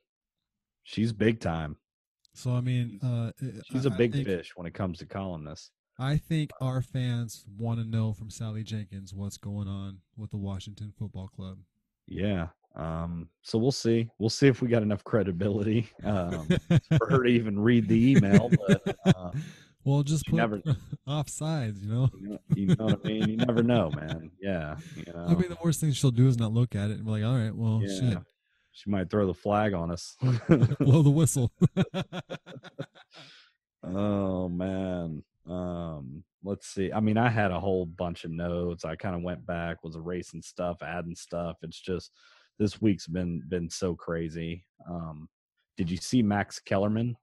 she's big time. So I mean, uh, She's a a big fish when it comes to columnists. I think our fans want to know from Sally Jenkins what's going on with the Washington Football Club. Yeah. Um, so we'll see. We'll see if we got enough credibility um, for her to even read the email. But uh, well, just put never- off sides, you know. you, know, you know what I mean. You never know, man. Yeah. You know. I mean, the worst thing she'll do is not look at it and be like, "All right, well, yeah. shit, She might throw the flag on us. blow the whistle." oh man. Um, let's see. I mean, I had a whole bunch of notes. I kind of went back, was erasing stuff, adding stuff. It's just this week's been been so crazy. Um, did you see Max Kellerman?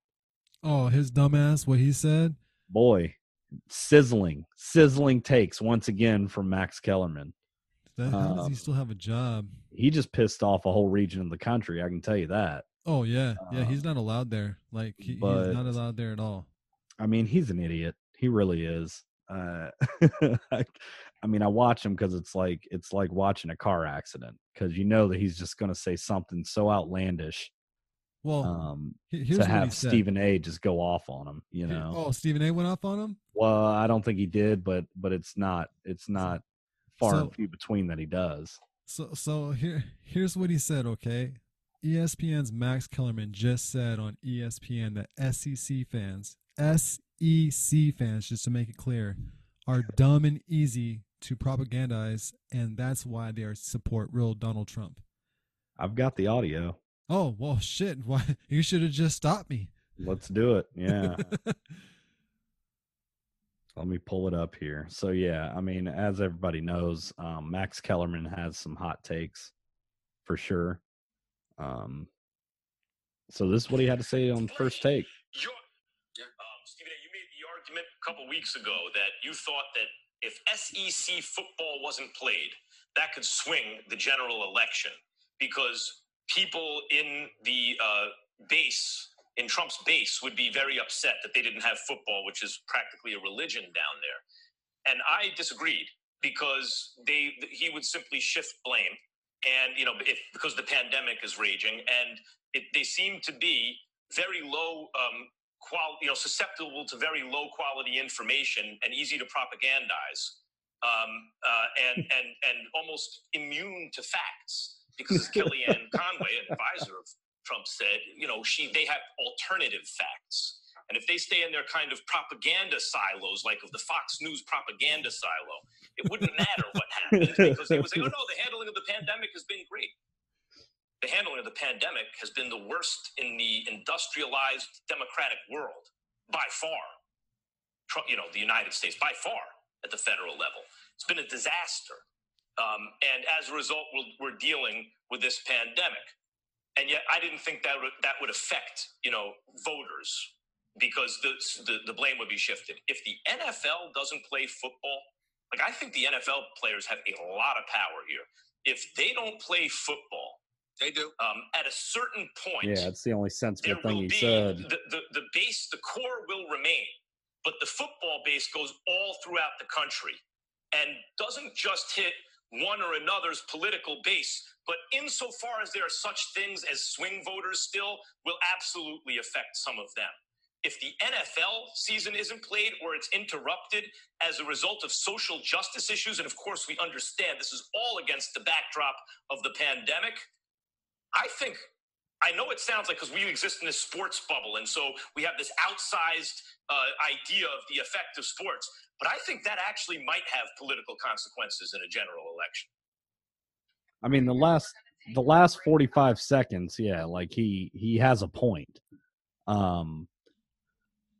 oh, his dumbass, what he said. Boy, sizzling, sizzling takes once again from Max Kellerman. That, how does he Um, still have a job? He just pissed off a whole region of the country. I can tell you that. Oh yeah, yeah. He's um, not allowed there. Like he, but- he's not allowed there at all. I mean, he's an idiot. He really is. Uh, I, I mean, I watch him because it's like it's like watching a car accident because you know that he's just going to say something so outlandish Well, um, to have. Stephen A. just go off on him. You know, Oh, Stephen A. went off on him. well, I don't think he did, but but it's not it's not far So- and few between that he does. So so here here's what he said, okay? ESPN's Max Kellerman just said on ESPN that SEC fans, SEC fans, just to make it clear, are dumb and easy to propagandize, and that's why they are support real Donald Trump. I've got the audio. Oh well, shit! Why you should have just stopped me. Let's do it. Yeah. Let me pull it up here. So yeah, I mean, as everybody knows, um, Max Kellerman has some hot takes for sure. Um, so this is what he had to say on first take. Um, Stephen you made the argument a couple weeks ago that you thought that if SEC football wasn't played, that could swing the general election because people in the uh, base, in Trump's base, would be very upset that they didn't have football, which is practically a religion down there. And I disagreed because they he would simply shift blame, and you know, if because the pandemic is raging, and it, they seem to be very low um, qual, you know, susceptible to very low quality information and easy to propagandize, um, uh, and and and almost immune to facts because Kellyanne Conway, an advisor of Trump, said, you know, she they have alternative facts. And if they stay in their kind of propaganda silos, like of the Fox News propaganda silo, it wouldn't matter what happens because they would say, oh no, the handling of the pandemic has been great the handling of the pandemic has been the worst in the industrialized democratic world by far. Trump, you know, the United States by far at the federal level. It's been a disaster. Um, and as a result, we're, we're dealing with this pandemic. And yet, I didn't think that would, that would affect, you know, voters because the, the, the blame would be shifted. If the NFL doesn't play football, like I think the NFL players have a lot of power here. If they don't play football, They do. um, at a certain point, Yeah, it's the only sensible thing will he said. the, the, the base, the core will remain, but the football base goes all throughout the country and doesn't just hit one or another's political base, but insofar as there are such things as swing voters still, will absolutely affect some of them. If the NFL season isn't played or it's interrupted as a result of social justice issues, and of course we understand this is all against the backdrop of the pandemic, I think I know it sounds like because we exist in this sports bubble, and so we have this outsized uh, idea of the effect of sports. But I think that actually might have political consequences in a general election. I mean, the last the last 45 seconds, yeah, like he he has a point. Um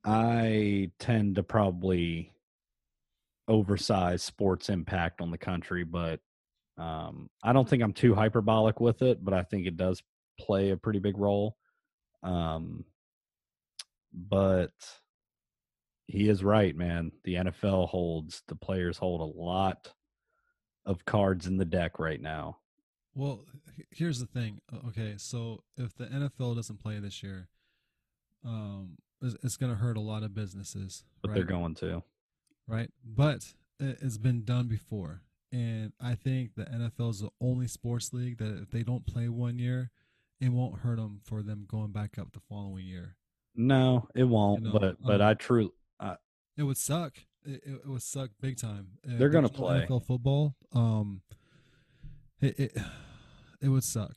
I tend to probably oversize sports impact on the country, but um I don't think I'm too hyperbolic with it, but I think it does play a pretty big role. Um but he is right, man. The NFL holds the players hold a lot of cards in the deck right now. Well, here's the thing. Okay, so if the NFL doesn't play this year, um, it's, it's going to hurt a lot of businesses. but right? they're going to. right? But it- it's been done before, and I think the NFL is the only sports league that if they don't play one year, it won't hurt them for them going back up the following year. No, it won't. know, but but um, I truly, It would suck. It, it, would suck big time. They're gonna play. NFL football. Um, it it, it would suck.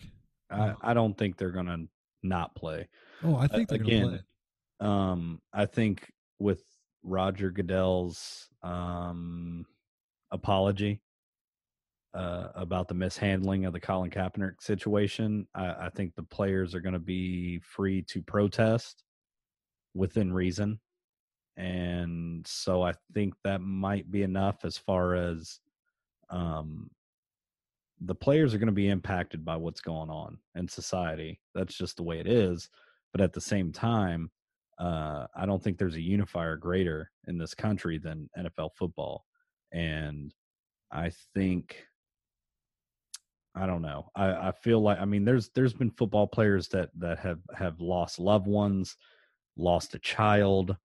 I I don't think they're gonna not play. Oh, I think they're again. Um, I think with Roger Goodell's um apology uh, about the mishandling of the Colin Kaepernick situation, I, I think the players are going to be free to protest within reason, and so I think that might be enough as far as um the players are going to be impacted by what's going on in society. That's just the way it is. But at the same time, uh, I don't think there's a unifier greater in this country than NFL football. And I think I don't know. I, I feel like I mean there's there's been football players that that have have lost loved ones, lost a child,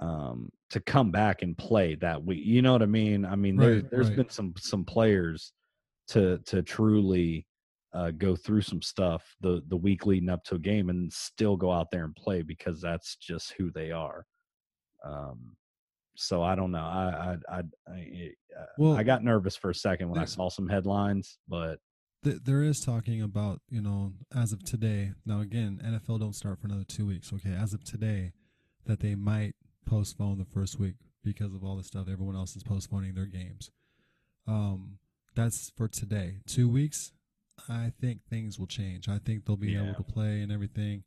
um, to come back and play that week. You know what I mean? I mean, there, Right, there's right. been some some players to to truly uh, go through some stuff the the week leading up to a game and still go out there and play because that's just who they are. Um, so I don't know. I I I I, Well, I got nervous for a second when I saw some headlines, but Th- there is talking about you know as of today. Now again, NFL don't start for another two weeks. Okay, as of today, that they might postpone the first week because of all the stuff everyone else is postponing their games. Um, that's for today. Two weeks, I think things will change. I think they'll be Yeah. able to play and everything.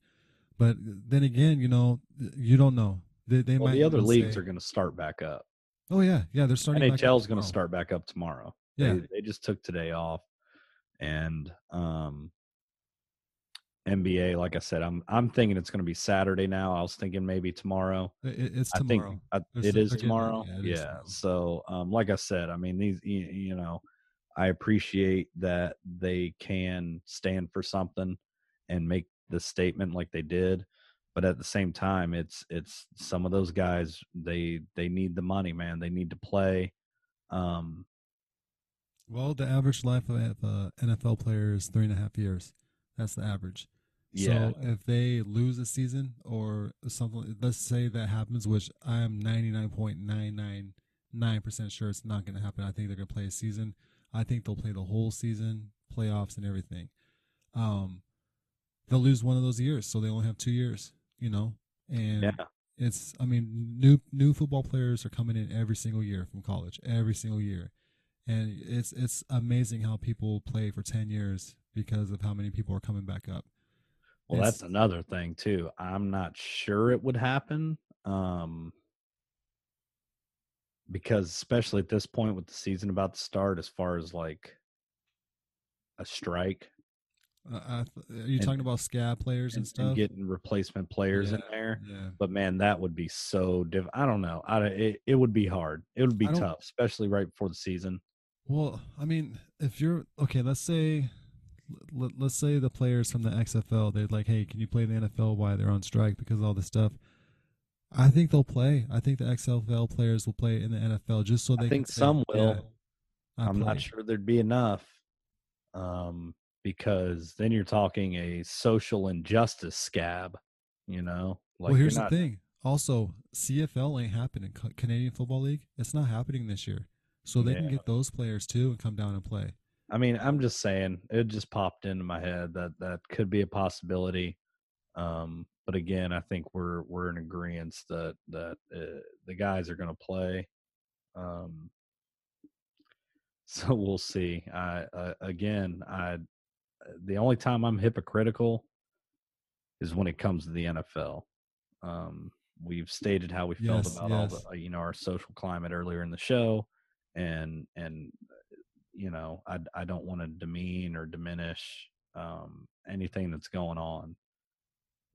But then again, you know, you don't know. They, they well, might the other leagues say- are going to start back up. Oh yeah, yeah, they're starting. back up NHL's going to start back up tomorrow. Yeah. They, they just took today off, and um, NBA, like I said, I'm I'm thinking it's going to be Saturday now. I was thinking maybe tomorrow. It- it- it's I tomorrow. think I, it is tomorrow. yeah, it Yeah. is tomorrow. So, um, like I said, I mean these, you, you know, I appreciate that they can stand for something and make the statement like they did, but at the same time, it's it's some of those guys they they need the money, man. They need to play. Um, Well, the average life of a NFL player is three and a half years. That's the average. Yeah. So if they lose a season or something, let's say that happens, which I am ninety nine point nine nine nine percent sure it's not going to happen. I think they're going to play a season. I think they'll play the whole season, playoffs, and everything. Um, they'll lose one of those years, so they only have two years. You know, and yeah. it's I mean new new football players are coming in every single year from college, every single year, and it's it's amazing how people play for ten years because of how many people are coming back up. Well, It's- that's another thing too. I'm not sure it would happen. Um because especially at this point with the season about to start as far as like a strike Uh, th- are you And- talking about scab players and, and, stuff? and getting replacement players in there. yeah. But man, that would be so diff I don't know. I it, it would be hard. It would be tough, especially right before the season. Well, I mean, if you're okay, let's say, let, let's say the players from the XFL, they're like, hey, can you play the NFL while they're on strike because of all this stuff? I think they'll play. I think the XFL players will play in the NFL just so they. I think say, some "Yeah, will. I I'm not sure there'd be enough. Um, because then you're talking a social injustice scab, you know? Like well, here's not- the thing. Also, CFL ain't happening. Canadian Football League, it's not happening this year. So they can get those players too and come down and play. I mean, I'm just saying it just popped into my head that that could be a possibility. Um, but again, I think we're we're in agreement that that uh, the guys are going to play. Um, so we'll see. I uh, again, I the only time I'm hypocritical is when it comes to the NFL. Um, we've stated how we felt Yes, about all the you know our social climate earlier in the show, and and you know I I don't want to demean or diminish um, anything that's going on.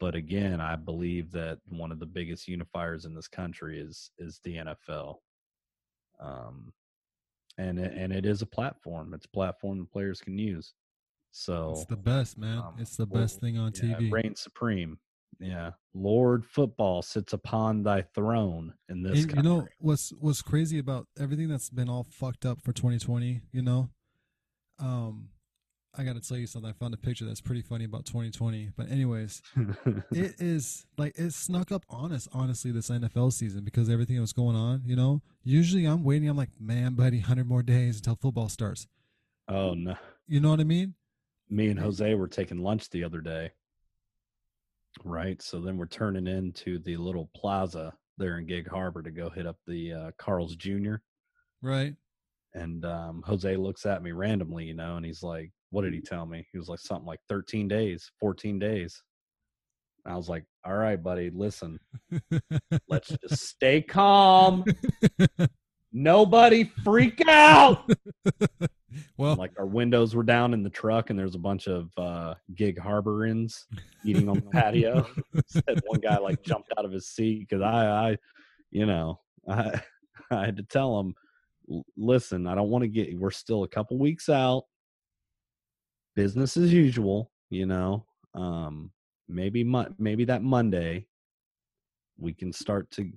But again, I believe that one of the biggest unifiers in this country is is the NFL. Um, and it, and it is a platform. It's a platform that players can use. So It's the best, man. um, it's the well, best thing on yeah, TV. reigns supreme. Yeah, Lord Football sits upon thy throne in this. And you know what's what's crazy about everything that's been all fucked up for 2020. You know, um, I got to tell you something. I found a picture that's pretty funny about 2020. But anyways, it is like it snuck up on us. Honestly, this NFL season because everything that was going on. You know, usually I'm waiting. I'm like, man, buddy, hundred more days until football starts. oh no, You know what I mean? me and Jose were taking lunch the other day. Right, so then we're turning into the little plaza there in Gig Harbor to go hit up the uh, Carl's Jr. Right. And um, Jose looks at me randomly, you know, and he's like, "What did he tell me?" He was like something like 13 days, 14 days. I was like, "All right, buddy, listen, let's just stay calm. Nobody freak out." well, like our windows were down in the truck, and there's a bunch of uh, gig harborins eating on the patio. Said one guy like jumped out of his seat because I, I, you know, I, I had to tell him, listen, I don't want to get. We're still a couple weeks out. Business as usual, you know. Um, maybe mon- maybe that Monday we can start to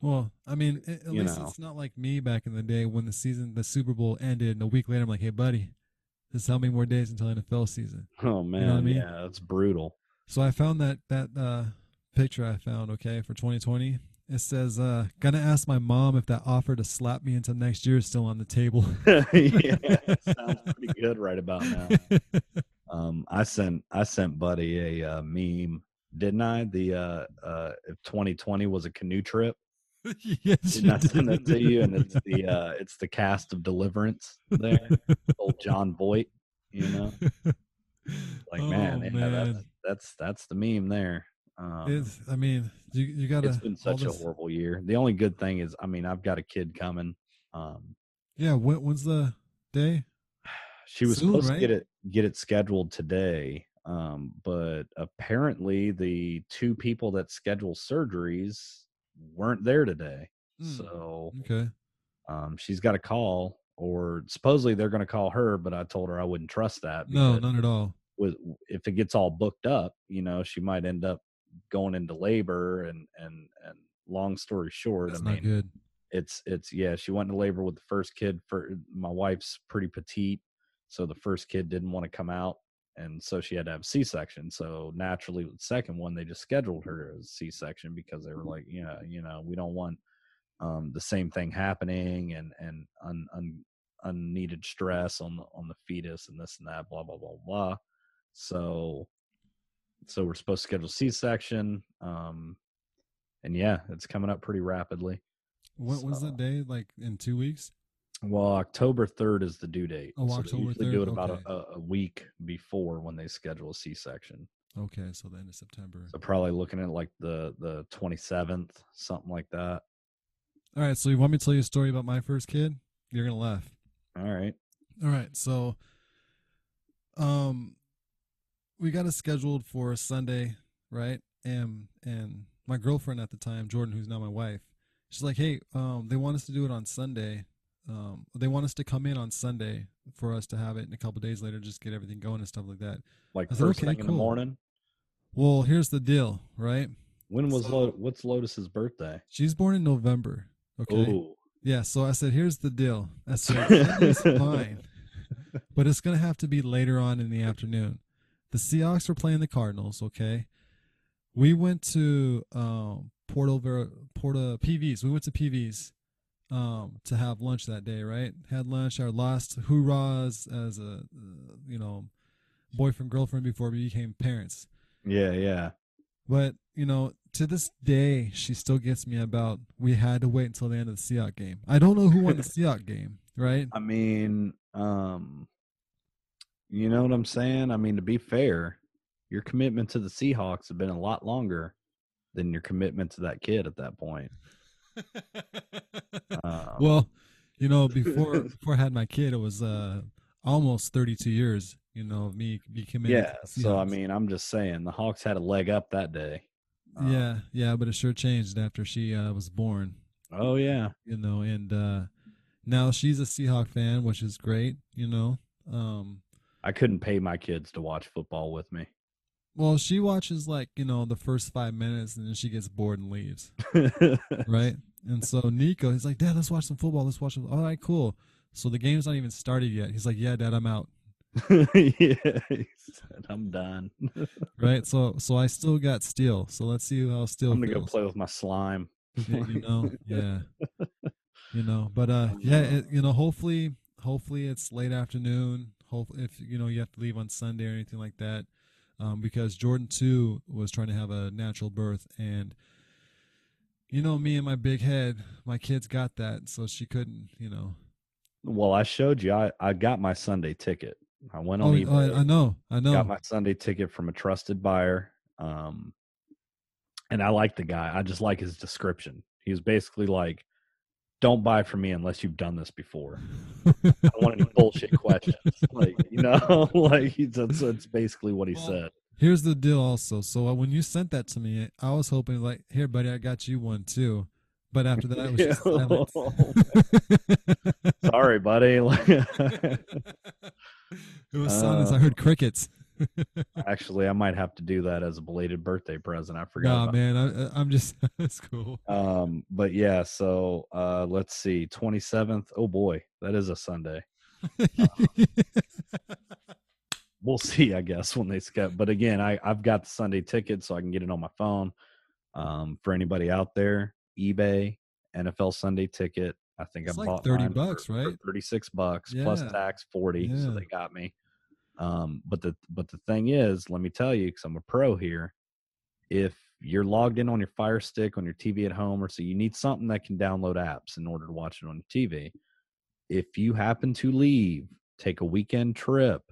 Well, I mean, at You least know. it's not like me back in the day when the season, the Super Bowl ended, and a week later, I'm like, "Hey, buddy, just how many more days until NFL season?" Oh man, what I mean? yeah, that's brutal. So I found that that uh, picture I found okay for 2020. It says, uh, "Gonna ask my mom if that offer to slap me into next year is still on the table." yeah, sounds pretty good right about now. Um, I sent I sent Buddy a uh, meme, didn't I? The uh, uh, if 2020 was a canoe trip, yes, didn't I send that to you? And it's the uh, it's the cast of Deliverance there, old Jon Voight. You know, like man, Oh, yeah, man. That's, that's that's the meme there. Um, It's, I mean, you you gotta. it's been such a this- horrible year. The only good thing is, I mean, I've got a kid coming. Um, Yeah, when, when's the day? she was Soon, supposed to get it get it scheduled today, um, but apparently the two people that schedule surgeries weren't there today. Hmm. So Okay. um, she's got a call, or supposedly they're going to call her, but I told her I wouldn't trust that. No, none at all. With if it gets all booked up, you know, she might end up going into labor, and and and long story short, That's I mean, good. it's it's yeah she went into labor with the first kid for my wife's pretty petite so the first kid didn't want to come out and so she had to have c-section so naturally the second one they just scheduled her as c-section because they were like yeah you know we don't want um, the same thing happening and and un, un, unneeded stress on the on the fetus and this and that blah blah blah blah so so we're supposed to schedule c-section um and yeah it's coming up pretty rapidly What was the so- day? Like in two weeks? Well, October third is the due date. Oh, so October they usually do it about okay. a, a, week before when they schedule a C-section. Okay, so the end of September. So probably looking at like the the twenty seventh, something like that. All right, so you want me to tell you a story about my first kid? You're gonna laugh. All right. All right, so um we got it scheduled for Sunday, right? And and my girlfriend at the time, Jordan, who's now my wife, she's like, "Hey, um they want us to do it on Sunday. Um they want us to come in on Sunday for us to have it and a couple days later just get everything going and stuff like that." Like first "Okay, thing in the morning. Well, here's the deal, right? When was So- what's Lotus's birthday? She's born in November. Okay. Oh, Yeah, so I said, here's the deal. I said, Sunday's fine, but it's going to have to be later on in the afternoon. The Seahawks were playing the Cardinals, okay? We went to um, Porto, Ver- Porta PVs. We went to PVs um, to have lunch that day, right? Had lunch, our last hoorahs as a, uh, you know, boyfriend, girlfriend before we became parents. yeah, yeah. But you know, to this day, she still gets me about we had to wait until the end of the Seahawks game. I don't know who won the Seahawks game, right? I mean, um, you know what I'm saying? I mean, to be fair, your commitment to the Seahawks have been a lot longer than your commitment to that kid at that point. Um, well, you know, before before I had my kid, it was uh almost 32 years. You know, of me becoming yeah. So I mean, I'm just saying the Hawks had a leg up that day. Um, yeah, yeah, but it sure changed after she uh, was born. Oh yeah. You know, and uh now she's a Seahawk fan, which is great. You know, um, I couldn't pay my kids to watch football with me. Well, she watches like you know the first five minutes, and then she gets bored and leaves. right? And so Nico, he's like, Dad, let's watch some football. Let's watch. Some... All right, cool. So the game's not even started yet. He's like, Yeah, Dad, I'm out. yeah. he said, I'm done. Right. So so I still got Steel. So let's see how Steel I'm gonna go play with my slime. Yeah, you know, yeah, you know. But uh, yeah, it, you know, hopefully, hopefully it's late afternoon. Hope if you know you have to leave on Sunday or anything like that, um, because Jordan too was trying to have a natural birth and. You know me and my big head. My kids got that, so she couldn't. You know, Well, I showed you. I, I got my Sunday ticket. I went on Oh, eBay. I, I know, I know. got my Sunday ticket from a trusted buyer. Um, and I like the guy. I just like his description. He was basically like, "Don't buy from me unless you've done this before." I don't want any bullshit questions. Like you know, like that's, that's basically what he Well, said. Here's the deal, also. So uh, when you sent that to me, I was hoping like, here, buddy, I got you one too. But after that, I was just silence. Sorry, buddy. It was silence. I Uh, heard crickets. Actually, I might have to do that as a belated birthday present. I forgot. nah, man, I, I'm just that's cool. Um, but yeah, so uh let's see, 27th. Oh boy, that is a Sunday. We'll see, I guess, when they skip. But again, I, I've got the Sunday ticket so I can get it on my phone. Um, for anybody out there, eBay, NFL Sunday ticket. I think It's I like bought 30 mine for- bucks, for right? 36 bucks plus tax 40. So they got me. Um, but the but the thing is, let me tell you, because I'm a pro here, if you're logged in on your Fire Stick on your TV at home, or so you need something that can download apps in order to watch it on your TV. If you happen to leave, take a weekend trip,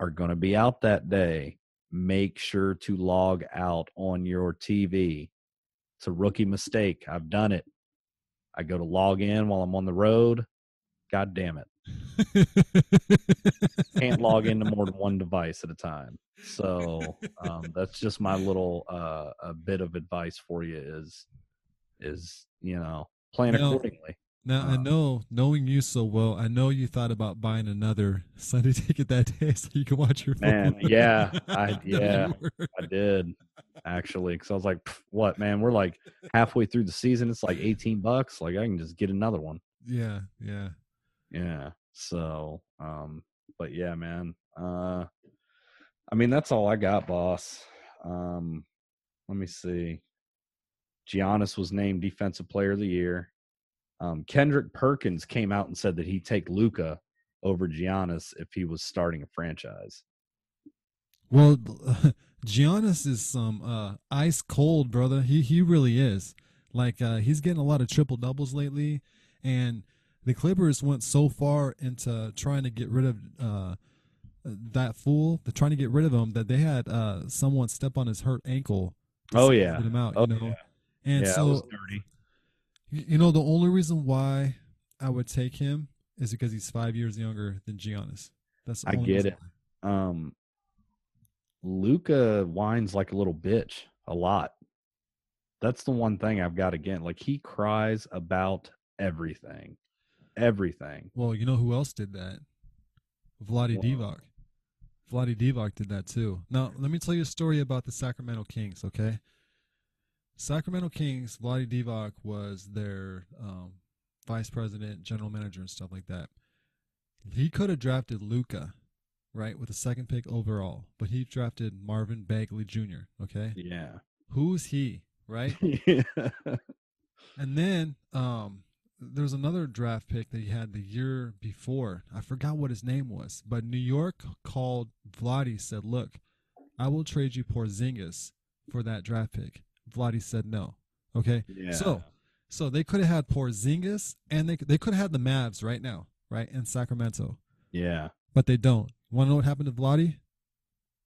are going to be out that day, make sure to log out on your TV. It's a rookie mistake. I've done it. I go to log in while I'm on the road. God damn it. Can't log into more than one device at a time. So um, that's just my little uh, a bit of advice for you is is you know plan know, accordingly. Now I Uh, know, knowing you so well, I know you thought about buying another Sunday ticket that day so you can watch your Man, football. yeah, I- yeah. I did actually because I was like, what man? We're like halfway through the season. It's like eighteen bucks. Like I can just get another one. Yeah, yeah. Yeah. So, um, but yeah, man. Uh, I mean, that's all I got, boss. Um, let me see. Giannis was named Defensive Player of the Year. Um, Kendrick Perkins came out and said that he'd take Luka over Giannis if he was starting a franchise. Well, Giannis is some uh, ice cold, brother. He he really is. Like uh, he's getting a lot of triple doubles lately, and the Clippers went so far into trying to get rid of uh, that fool. They're trying to get rid of him that they had uh, someone step on his hurt ankle. Oh, yeah. him out. Oh, you know, yeah. and yeah, so. You know, the only reason why I would take him is because he's five years younger than Giannis. That's the I get reason it. Um, Luka whines like a little bitch a lot. That's the one thing I've got again. Like he cries about everything, everything. Well, you know who else did that? Vlade. Divac. Vlade Divac did that too. Now, let me tell you a story about the Sacramento Kings, okay? Sacramento Kings, Vlade Divac was their um, vice president, general manager, and stuff like that. He could have drafted Luka, right, with the second pick overall, but he drafted Marvin Bagley Jr., okay? Yeah. Who's he, right? yeah. And then um, there's another draft pick that he had the year before. I forgot what his name was, but New York called Vlade said, "Look, I will trade you Porzingis for that draft pick." Vlade said no. Okay, Yeah. so so they could have had Porzingis and they they could have had the Mavs right now, right in Sacramento, yeah. but they don't. Want to know what happened to Vlade?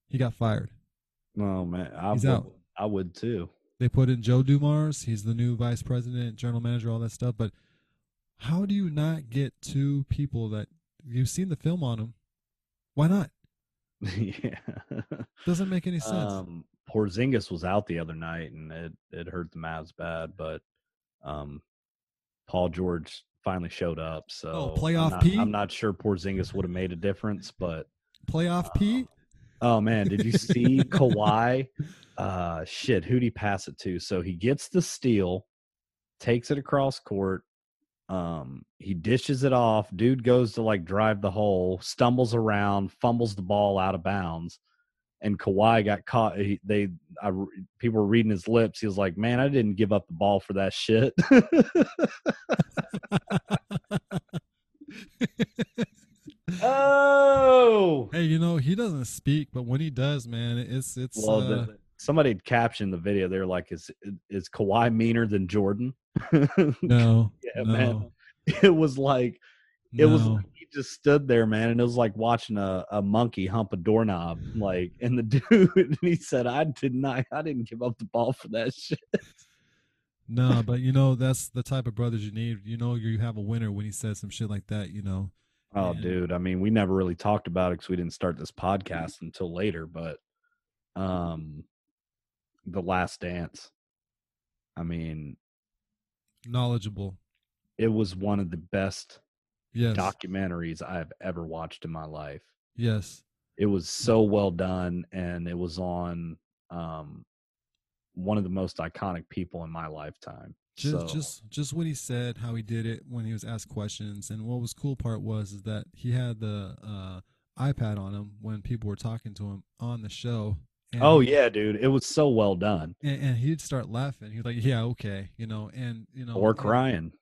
He got fired. Oh man, I He's would, out. I would too. They put in Joe Dumars. He's the new vice president, general manager, all that stuff. But how do you not get two people that you've seen the film on them? Why not? yeah. Doesn't make any sense. Um, Porzingis was out the other night, and it it hurt the Mavs bad. But um, Paul George finally showed up. So Oh, playoff I'm not, Pete? I'm not sure Porzingis would have made a difference, but Playoff Pete. oh man, did you see Kawhi? Uh, shit, who'd he pass it to? So he gets the steal, takes it across court. Um, he dishes it off. Dude goes to like drive the hole, stumbles around, fumbles the ball out of bounds, and Kawhi got caught. He, they, I, people were reading his lips. He was like, "Man, I didn't give up the ball for that shit." oh, hey, you know he doesn't speak, but when he does, man, it's it's. well, uh, the, somebody captioned the video. They're like, "Is is Kawhi meaner than Jordan?" no, yeah, no, man. It was like it was like he just stood there, man, and it was like watching a, a monkey hump a doorknob. Like, and the dude, and he said, "I did not, I didn't give up the ball for that shit." No, but you know that's the type of brothers you need. You know you have a winner when he says some shit like that. You know. Oh, Yeah. dude. I mean, we never really talked about it because we didn't start this podcast until later. But, um, the Last Dance. I mean, Knowledgeable. it was one of the best Yes. documentaries I've ever watched in my life. Yes. it was so well done and it was on um one of the most iconic people in my lifetime Just, so just, just what he said, how he did it when he was asked questions, and what was cool part was is that he had the uh, iPad on him when people were talking to him on the show. And oh yeah dude it was so well done and, and he'd start laughing. He'd like, "Yeah, okay," you know, and you know, or crying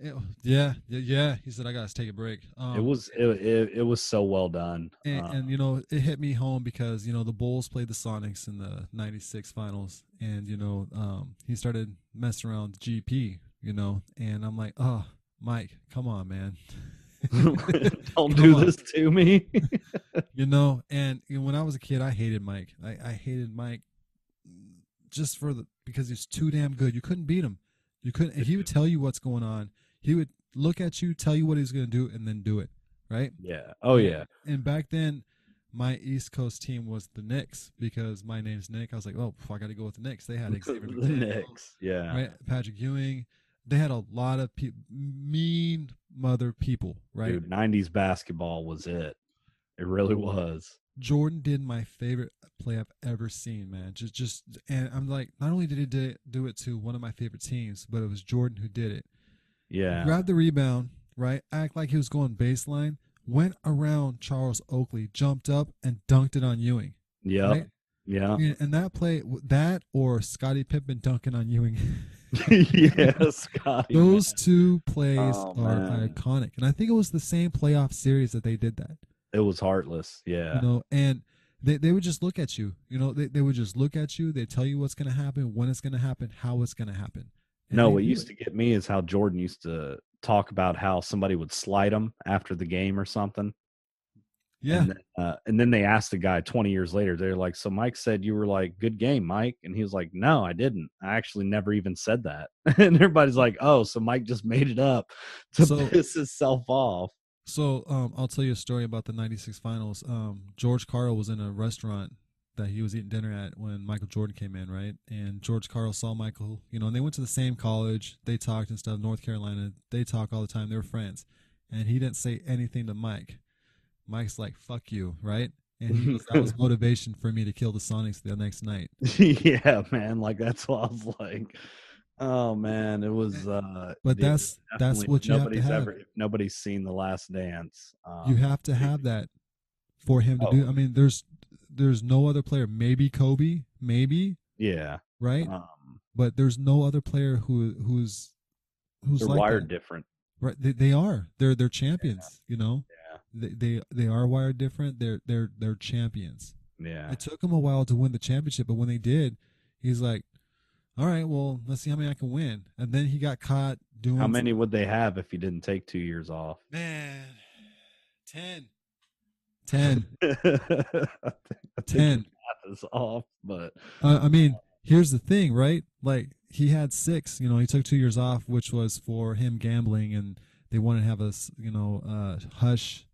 it- yeah, yeah, yeah. He said, "I gotta take a break." Um, it was it, it, it was so well done and, Uh, and you know it hit me home because you know the Bulls played the Sonics in the '96 finals, and you know um, he started messing around with GP, you know, and I'm like, oh, Mike, come on, man, don't do on. this to me you know. And you know, when I was a kid, I hated Mike. I, I hated Mike just for the because he's too damn good. You couldn't beat him. You couldn't. He would tell you what's going on. He would look at you, tell you what he's going to do, and then do it. Right. yeah oh yeah and back then my east coast team was the knicks because my name's nick i was like oh i gotta go with the knicks they had Xavier the Knicks yeah right patrick ewing they had a lot of pe- mean mother people right dude 90s basketball was it it really was jordan did my favorite play i've ever seen man just just and i'm like not only did he do it, do it to one of my favorite teams but it was jordan who did it yeah grabbed the rebound, right? Act like he was going baseline, went around Charles Oakley, jumped up and dunked it on Ewing. yeah right? yeah And, that play, that or Scottie Pippen dunking on Ewing, yeah Scotty those two plays Oh, are man. iconic. And I think it was the same playoff series that they did that. It was heartless yeah You know, and they, they would just look at you. You know, they, they would just look at you. They tell you what's going to happen, when it's going to happen, how it's going to happen. And No, what used it. to get me is how Jordan used to talk about how somebody would slight him after the game or something. Yeah. And then, uh, and then they asked the guy 20 years later, they're like, So Mike said you were like, good game, Mike. And he was like, No, I didn't. I actually never even said that. and everybody's like, Oh, so Mike just made it up to So- piss himself off. So um, I'll tell you a story about the '96 finals. Um, George Karl was in a restaurant that he was eating dinner at when Michael Jordan came in, right? And George Karl saw Michael, you know, and they went to the same college. They talked and stuff. North Carolina. They talk all the time. They were friends, and he didn't say anything to Mike. Mike's like, "Fuck you," right? And that was motivation for me to kill the Sonics the next night. yeah, man. Like that's what I was like. Oh man, it was uh But dude, that's that's what you have to nobody's have. ever nobody's seen the last dance. Um, you have to have that for him to do. Oh. I mean, there's there's no other player. Maybe Kobe, maybe yeah. right? Um, but there's no other player who who's who's they're like wired that. different. right they, they are they're they're champions you know Yeah. they, they they are wired different they're they're they're champions Yeah. it took him a while to win the championship but when they did he's like all right well let's see how many i can win and then he got caught doing How many would they have if he didn't take two years off? man 10 10 I think, I 10 his is off, but Uh, I mean, here's the thing, right? Like he had six. You know, he took two years off, which was for him gambling, and they wanted to have a, you know uh, hush,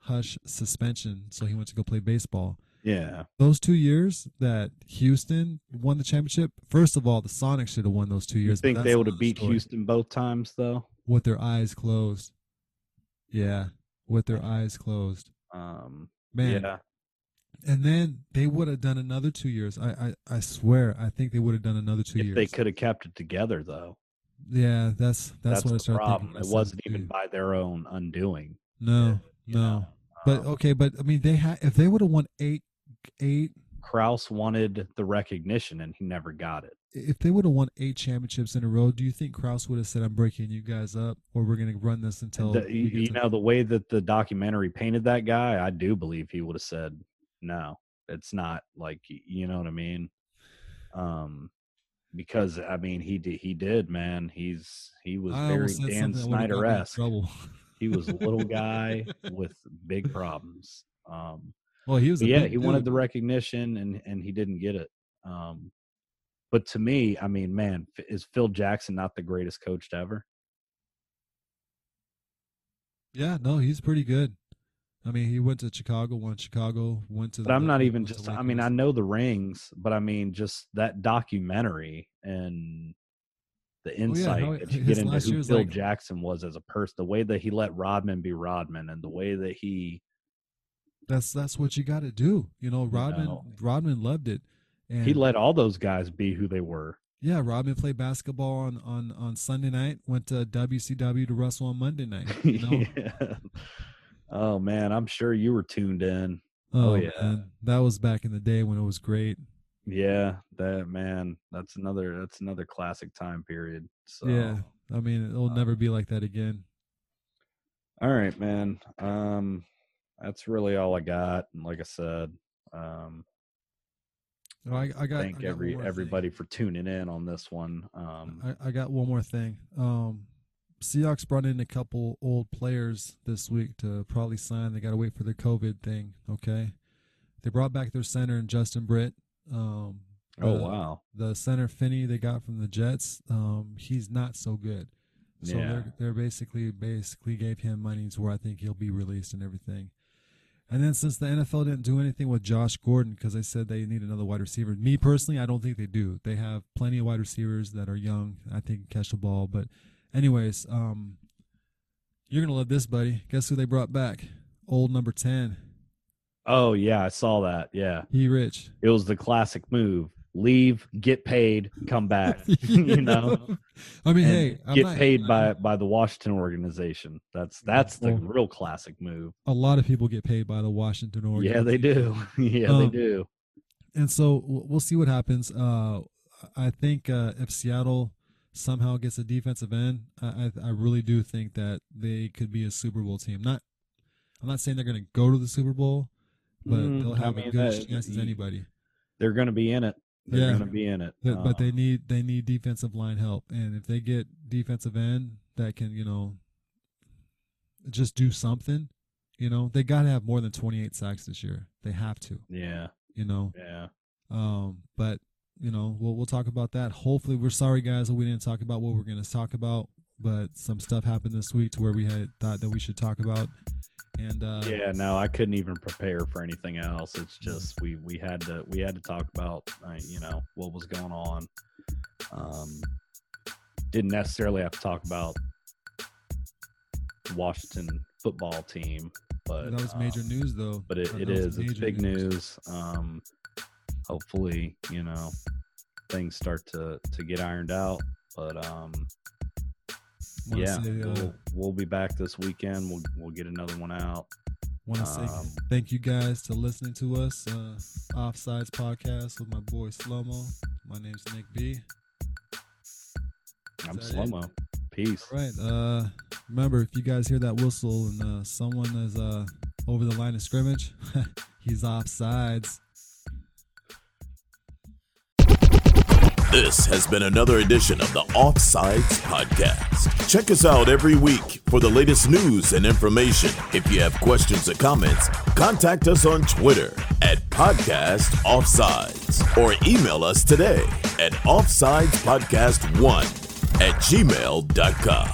hush suspension. So he went to go play baseball. Yeah, Those two years that Houston won the championship. First of all, the Sonics should have won those two years. but think they would have beat story. Houston both times though? with their eyes closed? Yeah, with their eyes closed. Um, Man, yeah, and then they would have done another two years. I, I, I swear, I think they would have done another two if years. they could have kept it together though, Yeah, that's that's, that's, what I the started problem. thinking. It wasn't even by their own undoing. No, you no. know? But Um, okay, but I mean, they had if they would have won eight, eight. Krause wanted the recognition and he never got it. If they would have won eight championships in a row, do you think Krause would have said, "I'm breaking you guys up, or we're going to run this until"? The- you, know the way that the documentary painted that guy, I do believe he would have said, "No, it's not like you know what I mean." Um, because I mean he did he did man. He's he was I very Dan something that would've got me in Snyder esque. He was a little guy with big problems. Um, well, he was. yeah, he wanted the recognition and and he didn't get it. Um, but to me, I mean, man, is Phil Jackson not the greatest coach ever? Yeah, no, he's pretty good. I mean, he went to Chicago, won Chicago, went to. But I'm not even just. I mean, I know the rings, but I mean, just that documentary and the insight how it- that you get into who Phil like- Jackson was as a person, the way that he let Rodman be Rodman, and the way that he That's that's what you got to do. You know, Rodman know. Rodman loved it, and He let all those guys be who they were. yeah, Rodman played basketball on on on Sunday night. Went to WCW to wrestle on Monday night. You know, yeah. Oh man, I'm sure you were tuned in. Oh, yeah. man, that was back in the day when it was great. Yeah, that man, that's another that's another classic time period. So Yeah, I mean, it'll uh, never be like that again. All right, man. Um that's really all I got. And like I said, um I, I got I thank got every more thing. everybody for tuning in on this one. Um I, I got one more thing. Um, Seahawks brought in a couple old players this week to probably sign. They got to wait for the COVID thing. Okay, they brought back their center and Justin Britt. Um, oh the- wow. the center Finney they got from the Jets. Um, he's not so good. So Yeah. they're they're basically basically gave him money to where I think he'll be released and everything. And then since the NFL didn't do anything with Josh Gordon because they said they need another wide receiver, me personally, I don't think they do. They have plenty of wide receivers that are young. I think can catch the ball. But, anyways, um, you're gonna love this, buddy. Guess who they brought back? Old number ten. Oh yeah, I saw that. Yeah. he Rich. It was the classic move. Leave, get paid, come back. you know? I mean, hey, I'm get not- paid by by the Washington organization. That's that's the real classic move. a lot of people get paid by the Washington organization. Yeah, they do. yeah, they Um, do. and so we'll see what happens. Uh, I think uh, if Seattle somehow gets a defensive end, I, I I really do think that they could be a Super Bowl team. Not, I'm not saying they're going to go to the Super Bowl, but Mm, they'll I have mean, a good that- chance as anybody. They're going to be in it. They're Yeah. going to be in it. But, but they Um, need they need defensive line help, and if they get defensive end that can you know just do something, you know they got to have more than 28 sacks this year. They have to, yeah, you know. yeah. Um, but you know, we'll we'll talk about that. Hopefully, we're sorry guys that we didn't talk about what we're going to talk about, but some stuff happened this week to where we had thought that we should talk about, and uh, Yeah, no, I couldn't even prepare for anything else. It's just we we had to we had to talk about uh, you know what was going on. Um, didn't necessarily have to talk about Washington football team, but that was major um, news though. But it, it is it's big news. Um, hopefully, you know things start to to get ironed out. But um, Wanna yeah, say, uh, we'll, we'll be back this weekend. We'll we'll get another one out. Want to say Um, thank you guys to listening to us, uh, Offsides podcast with my boy Slomo. My name's Nick B. Slow it? Peace. All right. Uh, remember, if you guys hear that whistle and uh, someone is uh, over the line of scrimmage, he's offsides. This has been another edition of the Offsides Podcast. Check us out every week for the latest news and information. If you have questions or comments, contact us on Twitter at Podcast Offsides or email us today at offsidespodcast1 at gmail.com.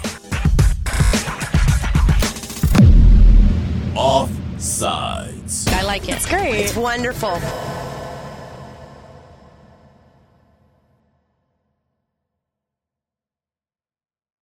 Offsides. I like it. It's great. It's wonderful.